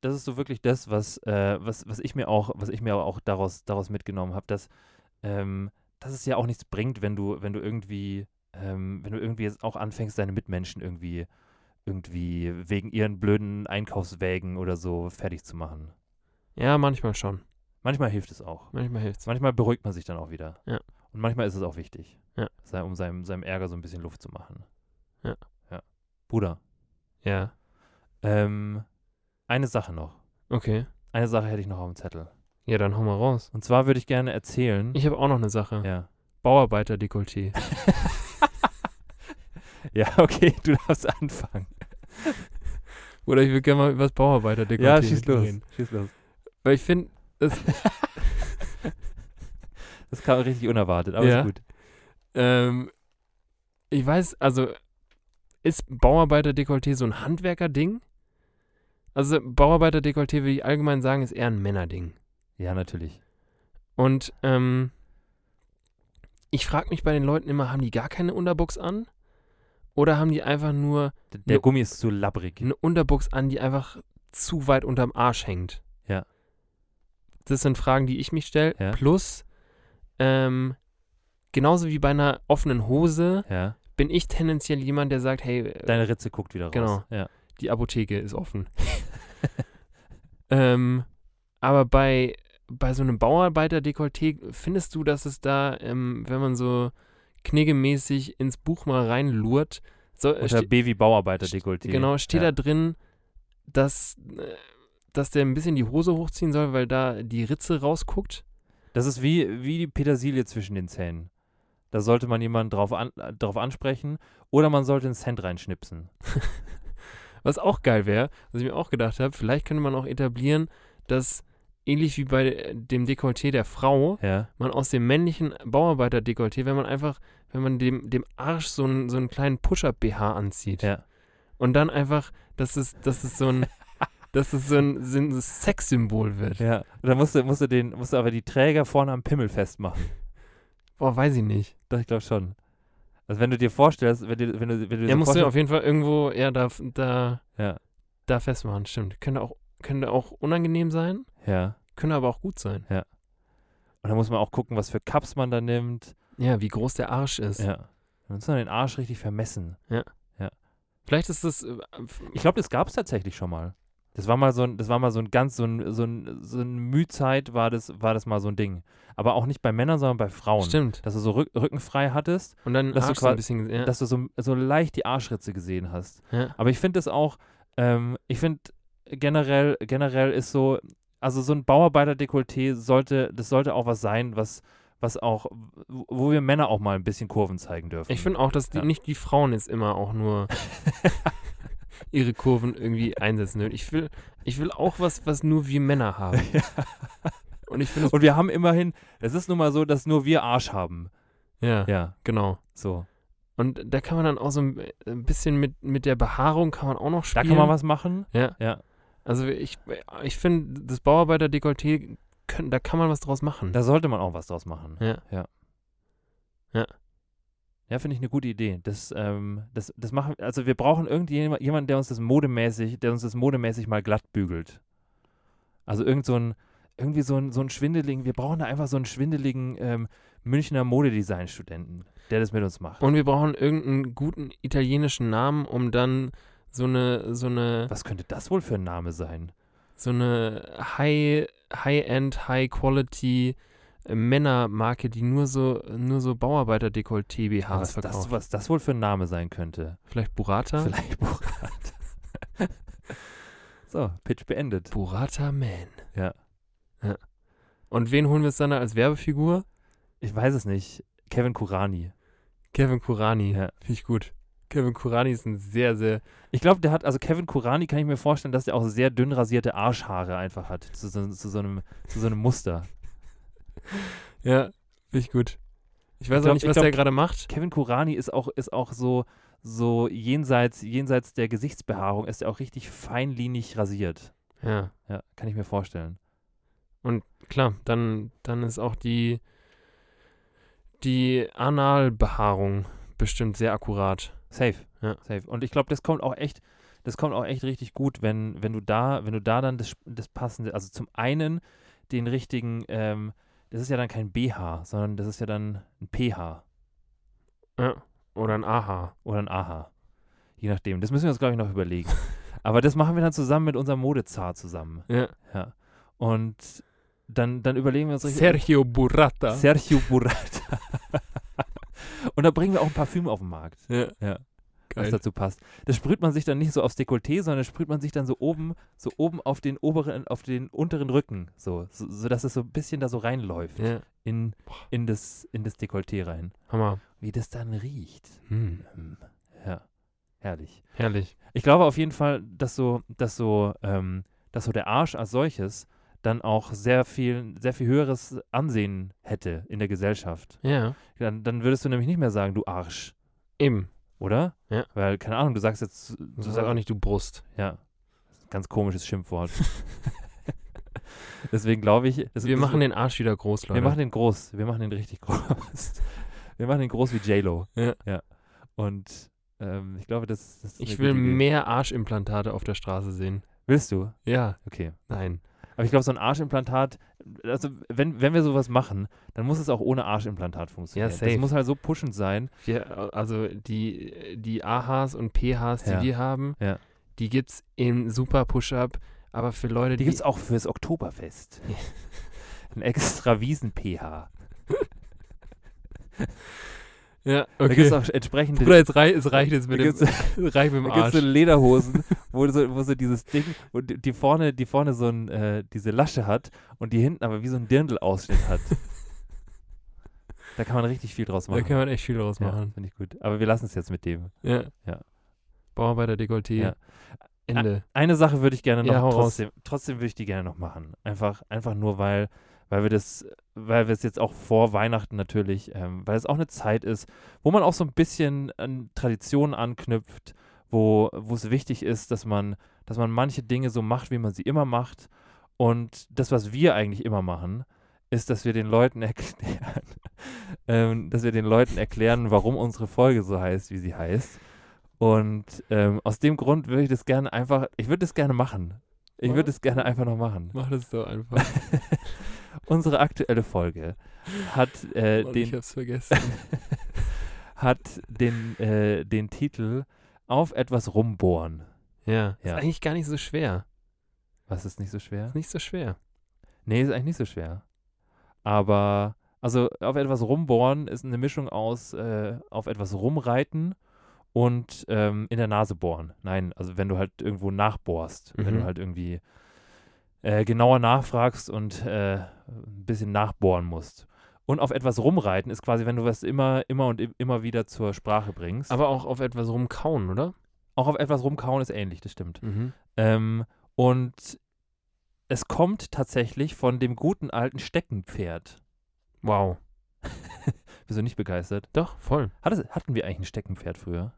das ist so wirklich das, was, äh, was, was ich mir auch, was ich mir auch daraus, daraus mitgenommen habe, dass, ähm, dass es ja auch nichts bringt, wenn du, wenn du irgendwie, ähm, wenn du irgendwie jetzt auch anfängst, deine Mitmenschen irgendwie, irgendwie wegen ihren blöden Einkaufswägen oder so fertig zu machen. Ja, manchmal schon. Manchmal hilft es auch. Manchmal hilft's. Manchmal beruhigt man sich dann auch wieder. Ja. Und manchmal ist es auch wichtig, Ja. sei- um seinem, seinem Ärger so ein bisschen Luft zu machen. Ja. Ja. Bruder, Ja. ähm, eine Sache noch. Okay. Eine Sache hätte ich noch auf dem Zettel. Ja, dann hau mal raus. Und zwar würde ich gerne erzählen. Ich habe auch noch eine Sache. ja. Bauarbeiter-Dekolleté. Ja, okay, du darfst anfangen. Oder ich will gerne mal über das Bauarbeiter-Dekolleté Ja, schieß los. reden. Schieß los. Weil ich finde, das, Das kam richtig unerwartet, aber Ja. ist gut. ähm, ich weiß, also ist Bauarbeiter-Dekolleté so ein Handwerker-Ding? Also Bauarbeiter-Dekolleté würde ich allgemein sagen, ist eher ein Männerding. Ja, natürlich. Und ähm, ich frage mich bei den Leuten immer, haben die gar keine Unterbuchs an? Oder haben die einfach nur D- Der Ne- Gummi ist zu labbrig. eine Unterbuchs an, die einfach zu weit unterm Arsch hängt? Das sind Fragen, die ich mich stelle. Ja. Plus, ähm, genauso wie bei einer offenen Hose, Ja. bin ich tendenziell jemand, der sagt, hey, äh, Deine Ritze guckt wieder raus. Genau. Ja. die Apotheke ist offen. ähm, aber bei, bei so einem Bauarbeiter-Dekolleté, findest du, dass es da, ähm, wenn man so kniggemäßig ins Buch mal reinlurt, so, Unter ste- B wie Bauarbeiter-Dekolleté. genau, steht ja. da drin, dass, äh, dass der ein bisschen die Hose hochziehen soll, weil da die Ritze rausguckt? Das ist wie, wie die Petersilie zwischen den Zähnen. Da sollte man jemanden drauf, an, drauf ansprechen oder man sollte einen Cent reinschnipsen. Was auch geil wäre, was ich mir auch gedacht habe, vielleicht könnte man auch etablieren, dass ähnlich wie bei dem Dekolleté der Frau, Ja. man aus dem männlichen Bauarbeiter-Dekolleté, wenn man einfach, wenn man dem, dem Arsch so einen, so einen kleinen Push-Up-BH anzieht Ja. und dann einfach, dass es, dass es so ein, dass es so ein, so ein Sexsymbol wird. Ja. Dann musst du, musst du den, musst du aber die Träger vorne am Pimmel festmachen. Boah, weiß ich nicht. Doch, ich glaube schon. Also wenn du dir vorstellst, wenn du, wenn du, wenn du so musste vorstellst, auf jeden Fall irgendwo, ja, da, da, ja, da festmachen, stimmt. Könnte auch, könnte auch unangenehm sein, ja. könnte aber auch gut sein. Und dann muss man auch gucken, was für Cups man da nimmt. Ja, wie groß der Arsch ist. Ja. Dann muss man den Arsch richtig vermessen. Vielleicht ist das, äh, Ich glaube, das gab es tatsächlich schon mal. Das war mal so ein, das war mal so ein ganz, so ein, so ein, so ein Mühzeit war das, war das mal so ein Ding. Aber auch nicht bei Männern, sondern bei Frauen. stimmt. Dass du so Rück, Rücken frei hattest, Und dann Dass du so ein quasi- bisschen, ja. dass du so, so leicht die Arschritze gesehen hast. ja. Aber ich finde das auch, ähm, ich finde generell, generell ist so, also so ein Bauarbeiter-Dekolleté sollte, das sollte auch was sein, was, was auch, wo wir Männer auch mal ein bisschen Kurven zeigen dürfen. Ich finde auch, dass die, Ja. nicht die Frauen jetzt immer auch nur ihre Kurven irgendwie einsetzen würden. Ich will, ich will auch was, was nur wir Männer haben. Und ich finde es. Und wir haben immerhin, es ist nun mal so, dass nur wir Arsch haben. Ja, Ja, genau. so. Und da kann man dann auch so ein, bisschen mit, mit der Behaarung kann man auch noch Da spielen. kann man was machen. Ja. Ja. Also ich, ich finde, das Bauarbeiter-Dekolleté, können- da kann man was draus machen. Da sollte man auch was draus machen. ja. Ja, finde ich eine gute Idee. Das, ähm, das, das machen, also wir brauchen irgendjemanden, jemanden, der uns das modemäßig, der uns das modemäßig mal glatt bügelt. Also irgend so ein, irgendwie so ein, so ein schwindeligen, wir brauchen da einfach so einen schwindeligen ähm, Münchner Modedesign-Studenten, der das mit uns macht. Und wir brauchen irgendeinen guten italienischen Namen, um dann so eine, so eine, Was könnte das wohl für ein Name sein? so eine High, High-End, High-Quality Männermarke, die nur so, nur so Bauarbeiter-Dekolleté-BHs verkauft. das, was das wohl für ein Name sein könnte? Vielleicht Burata? Vielleicht Burat. so, Pitch beendet. Burata Man. Ja. ja. Und wen holen wir uns dann da als Werbefigur? Ich weiß es nicht. Kevin Kurani. Kevin Kurani. Ja. Finde ich gut. Kevin Kurani ist ein sehr, sehr. Ich glaube, der hat, also Kevin Kurani kann ich mir vorstellen, dass der auch sehr dünn rasierte Arschhaare einfach hat. Zu so, zu so, einem, zu so einem Muster. Ja, finde ich gut. Ich weiß Ich glaub- auch nicht, ich was glaub- der gerade macht. Kevin Kurani ist auch, ist auch so, so jenseits, jenseits der Gesichtsbehaarung, ist er auch richtig feinlinig rasiert. Ja. Ja, kann ich mir vorstellen. Klar, dann, dann ist auch die, die Analbehaarung bestimmt sehr akkurat. Safe. Ja. Safe. Und ich glaube, das kommt auch echt, das kommt auch echt richtig gut, wenn, wenn du da, wenn du da dann das, das passende, also zum einen den richtigen, ähm, das ist ja dann kein BH, sondern das ist ja dann ein PH Ja. Oder ein Aha. oder ein AH. Je nachdem. Das müssen wir uns, glaube ich, noch überlegen. Aber das machen wir dann zusammen mit unserem Modezar zusammen. Ja. Ja. Und dann, dann überlegen wir uns richtig. Sergio Burrata. Sergio Burrata. Und da bringen wir auch ein Parfüm auf den Markt, ja, Ja. Was geil. dazu passt. Das sprüht man sich dann nicht so aufs Dekolleté, sondern sprüht man sich dann so oben, so oben auf den oberen, auf den unteren Rücken, so, so, so dass es so ein bisschen da so reinläuft Ja, in, in das, in das Dekolleté rein. Hammer. Wie das dann riecht. Hm, Hm. Ja, herrlich. herrlich. Ich glaube auf jeden Fall, dass so, dass so, ähm, dass so der Arsch als solches dann auch sehr viel, sehr viel höheres Ansehen hätte in der Gesellschaft. Ja, Dann, dann würdest du nämlich nicht mehr sagen, du Arsch, eben. Oder? Ja. Weil, keine Ahnung, du sagst jetzt, Du sagst auch nicht du Brust. ja, ganz komisches Schimpfwort. Deswegen glaube ich, das, Wir das, machen den Arsch wieder groß, Leute. wir machen den groß, wir machen den richtig groß. Wir machen den groß wie J-Lo. Ja. ja. Und ähm, ich glaube, das, das ist ich will mehr Arschimplantate auf der Straße sehen. Willst du? Ja, Okay. nein. Aber ich glaube, so ein Arschimplantat, also wenn, wenn wir sowas machen, dann muss es auch ohne Arschimplantat funktionieren. safe. Das muss halt so pushend sein. Wir, also die, die AHs und PHs, die Ja. wir haben, Ja. die gibt es im Super Push-Up, aber für Leute, Die die. gibt es auch fürs Oktoberfest. Ein extra Wiesen-PH. ja, Da gibt okay. es auch entsprechende. Bruder, jetzt rei es reicht jetzt mit da dem, reicht mit dem da gibt's Arsch. so Lederhosen, wo so, wo so dieses Ding, wo die vorne, die vorne so ein, äh, diese Lasche hat und die hinten aber wie so ein Dirndl-Ausschnitt hat. da kann man richtig viel draus Da machen. kann man echt viel draus ja, machen. finde ich gut. Aber wir lassen es jetzt mit dem. Ja. Ja. Bauarbeiter Dekolleté. Ja. Ende. Eine Sache würde ich gerne noch Ja, trotzdem, trotzdem würde ich die gerne noch machen. Einfach, einfach nur, weil, weil wir das, weil wir es jetzt auch vor Weihnachten natürlich, ähm, weil es auch eine Zeit ist, wo man auch so ein bisschen an Traditionen anknüpft, wo, wo es wichtig ist, dass man, dass man manche Dinge so macht, wie man sie immer macht. Und das, was wir eigentlich immer machen, ist, dass wir den Leuten erklären, ähm, dass wir den Leuten erklären, warum unsere Folge so heißt, wie sie heißt. Und ähm, aus dem Grund würde ich das gerne einfach, ich würde das gerne machen. Ich würde es gerne einfach noch machen. Mach das doch einfach. Unsere aktuelle Folge hat, äh, Mann, ich den, hab's vergessen. hat den, äh, den Titel Auf etwas rumbohren. ja. Ja. Ist eigentlich gar nicht so schwer. Was ist nicht so schwer? Ist nicht so schwer. Nee, ist eigentlich nicht so schwer. Aber, also auf etwas rumbohren ist eine Mischung aus äh, auf etwas rumreiten und ähm, in der Nase bohren. Nein, also wenn du halt irgendwo nachbohrst, wenn du Mhm. halt irgendwie äh, genauer nachfragst und äh, ein bisschen nachbohren musst. Und auf etwas rumreiten ist quasi, wenn du was immer, immer und im- immer wieder zur Sprache bringst. Aber auch auf etwas rumkauen, oder? auch auf etwas rumkauen ist ähnlich, das stimmt. Mhm. Ähm, und es kommt tatsächlich von dem guten alten Steckenpferd. Wow. Bist du nicht begeistert? Doch, voll. Hattest, hatten wir eigentlich ein Steckenpferd früher?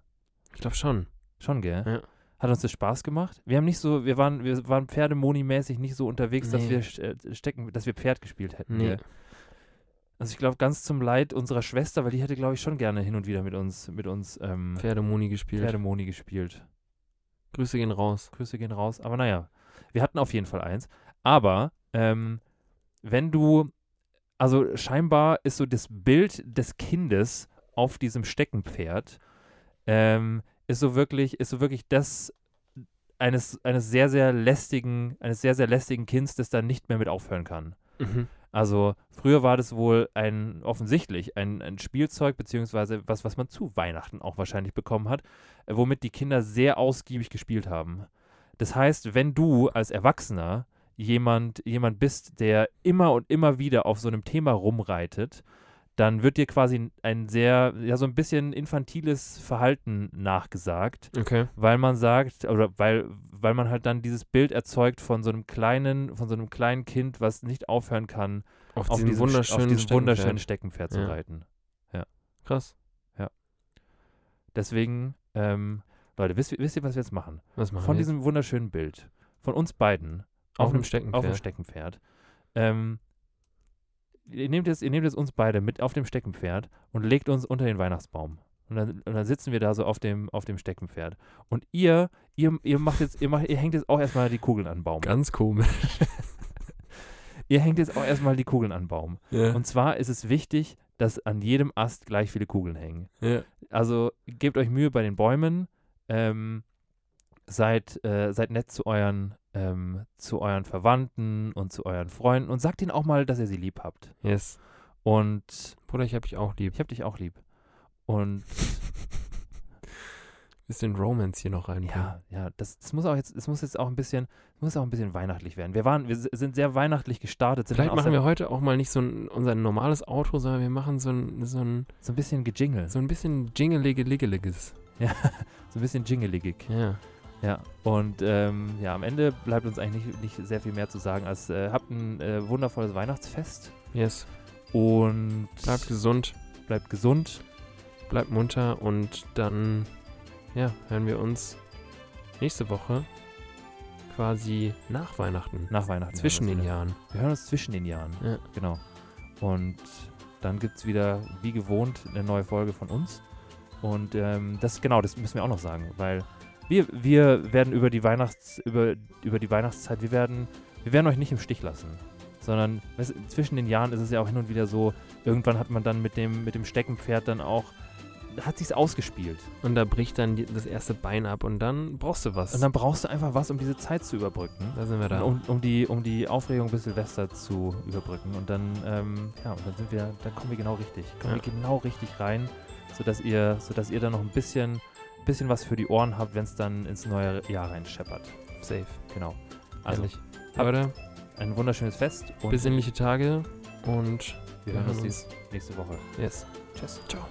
Ich glaube schon. Schon, gell? Ja. Hat uns das Spaß gemacht? Wir haben nicht so, wir waren, wir waren Pferdemoni-mäßig nicht so unterwegs, dass Nee. wir Sch- äh, Stecken, dass wir Pferd gespielt hätten. Nee. Also ich glaube, ganz zum Leid unserer Schwester, weil die hätte, glaube ich, schon gerne hin und wieder mit uns, mit uns ähm, Pferdemoni gespielt. Pferdemoni gespielt. Grüße gehen raus. Grüße gehen raus. Aber naja, wir hatten auf jeden Fall eins. Aber ähm, wenn du, also scheinbar ist so das Bild des Kindes auf diesem Steckenpferd, ähm, ist so wirklich, ist so wirklich das eines, eines sehr, sehr lästigen, eines sehr, sehr lästigen Kindes, das dann nicht mehr mit aufhören kann. Mhm. Also früher war das wohl ein offensichtlich ein, ein Spielzeug, beziehungsweise was, was man zu Weihnachten auch wahrscheinlich bekommen hat, äh, womit die Kinder sehr ausgiebig gespielt haben. Das heißt, wenn du als Erwachsener jemand, jemand bist, der immer und immer wieder auf so einem Thema rumreitet, dann wird dir quasi ein sehr, ja, so ein bisschen infantiles Verhalten nachgesagt Okay. weil man sagt, oder weil, weil man halt dann dieses Bild erzeugt von so einem kleinen, von so einem kleinen Kind, was nicht aufhören kann, Auf, auf diesem, wunderschönen, auf diesem wunderschönen Steckenpferd. Steckenpferd zu Ja. reiten. Krass. Deswegen, ähm, Leute, wisst, ihr- wisst ihr, was wir jetzt machen? Was machen Von wir diesem wunderschönen Bild, von uns beiden, jetzt? auf einem einem Steckenpferd. auf dem Steckenpferd, ähm, ihr nehmt, jetzt, ihr nehmt jetzt uns beide mit auf dem Steckenpferd und legt uns unter den Weihnachtsbaum. Und dann, und dann sitzen wir da so auf dem, auf dem Steckenpferd. Und ihr, ihr, ihr macht jetzt, ihr macht, ihr hängt jetzt auch erstmal die Kugeln an den Baum. Ganz komisch. Ihr hängt jetzt auch erstmal die Kugeln an den Baum. Ja. Und zwar ist es wichtig, dass an jedem Ast gleich viele Kugeln hängen. ja. Also gebt euch Mühe bei den Bäumen. Ähm, seid, äh, seid nett zu euren, ähm, zu euren Verwandten und zu euren Freunden und sagt ihnen auch mal, dass ihr sie lieb habt. Yes. Und Bruder, ich hab dich auch lieb. ich hab dich auch lieb. Und Bisschen Romance hier noch reinbringen. ja, ja, das, das muss auch jetzt, es muss jetzt auch ein bisschen, muss auch ein bisschen weihnachtlich werden. Wir waren, wir sind sehr weihnachtlich gestartet, Vielleicht machen wir heute auch mal nicht so ein, unser normales Outro, sondern wir machen so ein, so ein, so ein bisschen gejingle, so ein bisschen jingelige-liggeliges. so ein bisschen jingeligig. Ja. Ja, und ähm, ja, am Ende bleibt uns eigentlich nicht, nicht sehr viel mehr zu sagen, als äh, habt ein äh, wundervolles Weihnachtsfest Yes. und Bleibt gesund, bleibt gesund. bleibt munter und dann, ja, hören wir uns nächste Woche quasi nach Weihnachten. Nach Weihnachten. Zwischen den Jahren. Wir hören uns zwischen den Jahren. Ja. Genau. Und dann gibt es wieder, wie gewohnt, eine neue Folge von uns. Und ähm, das, genau, das müssen wir auch noch sagen, weil wir, wir werden über die Weihnachts, über, über die Weihnachtszeit, wir werden, wir werden euch nicht im Stich lassen. Sondern weißt, zwischen den Jahren ist es ja auch hin und wieder so, irgendwann hat man dann mit dem, mit dem Steckenpferd dann auch, hat sich's ausgespielt. Und da bricht dann die, das erste Bein ab und dann brauchst du was. Und dann brauchst du einfach was, um diese Zeit zu überbrücken. da sind wir da. Um, um, die, um die Aufregung bis Silvester zu überbrücken. Und dann, ähm, ja, und dann sind wir, dann kommen wir genau richtig. Kommen Ja. wir genau richtig rein, sodass ihr, sodass ihr dann noch ein bisschen, bisschen was für die Ohren habt, wenn es dann ins neue Jahr reinscheppert. Safe. Genau. Also Ehrlich. habt- Leute, ein wunderschönes Fest und besinnliche Tage und wir hören uns nächste Woche. Yes. Tschüss. Ciao.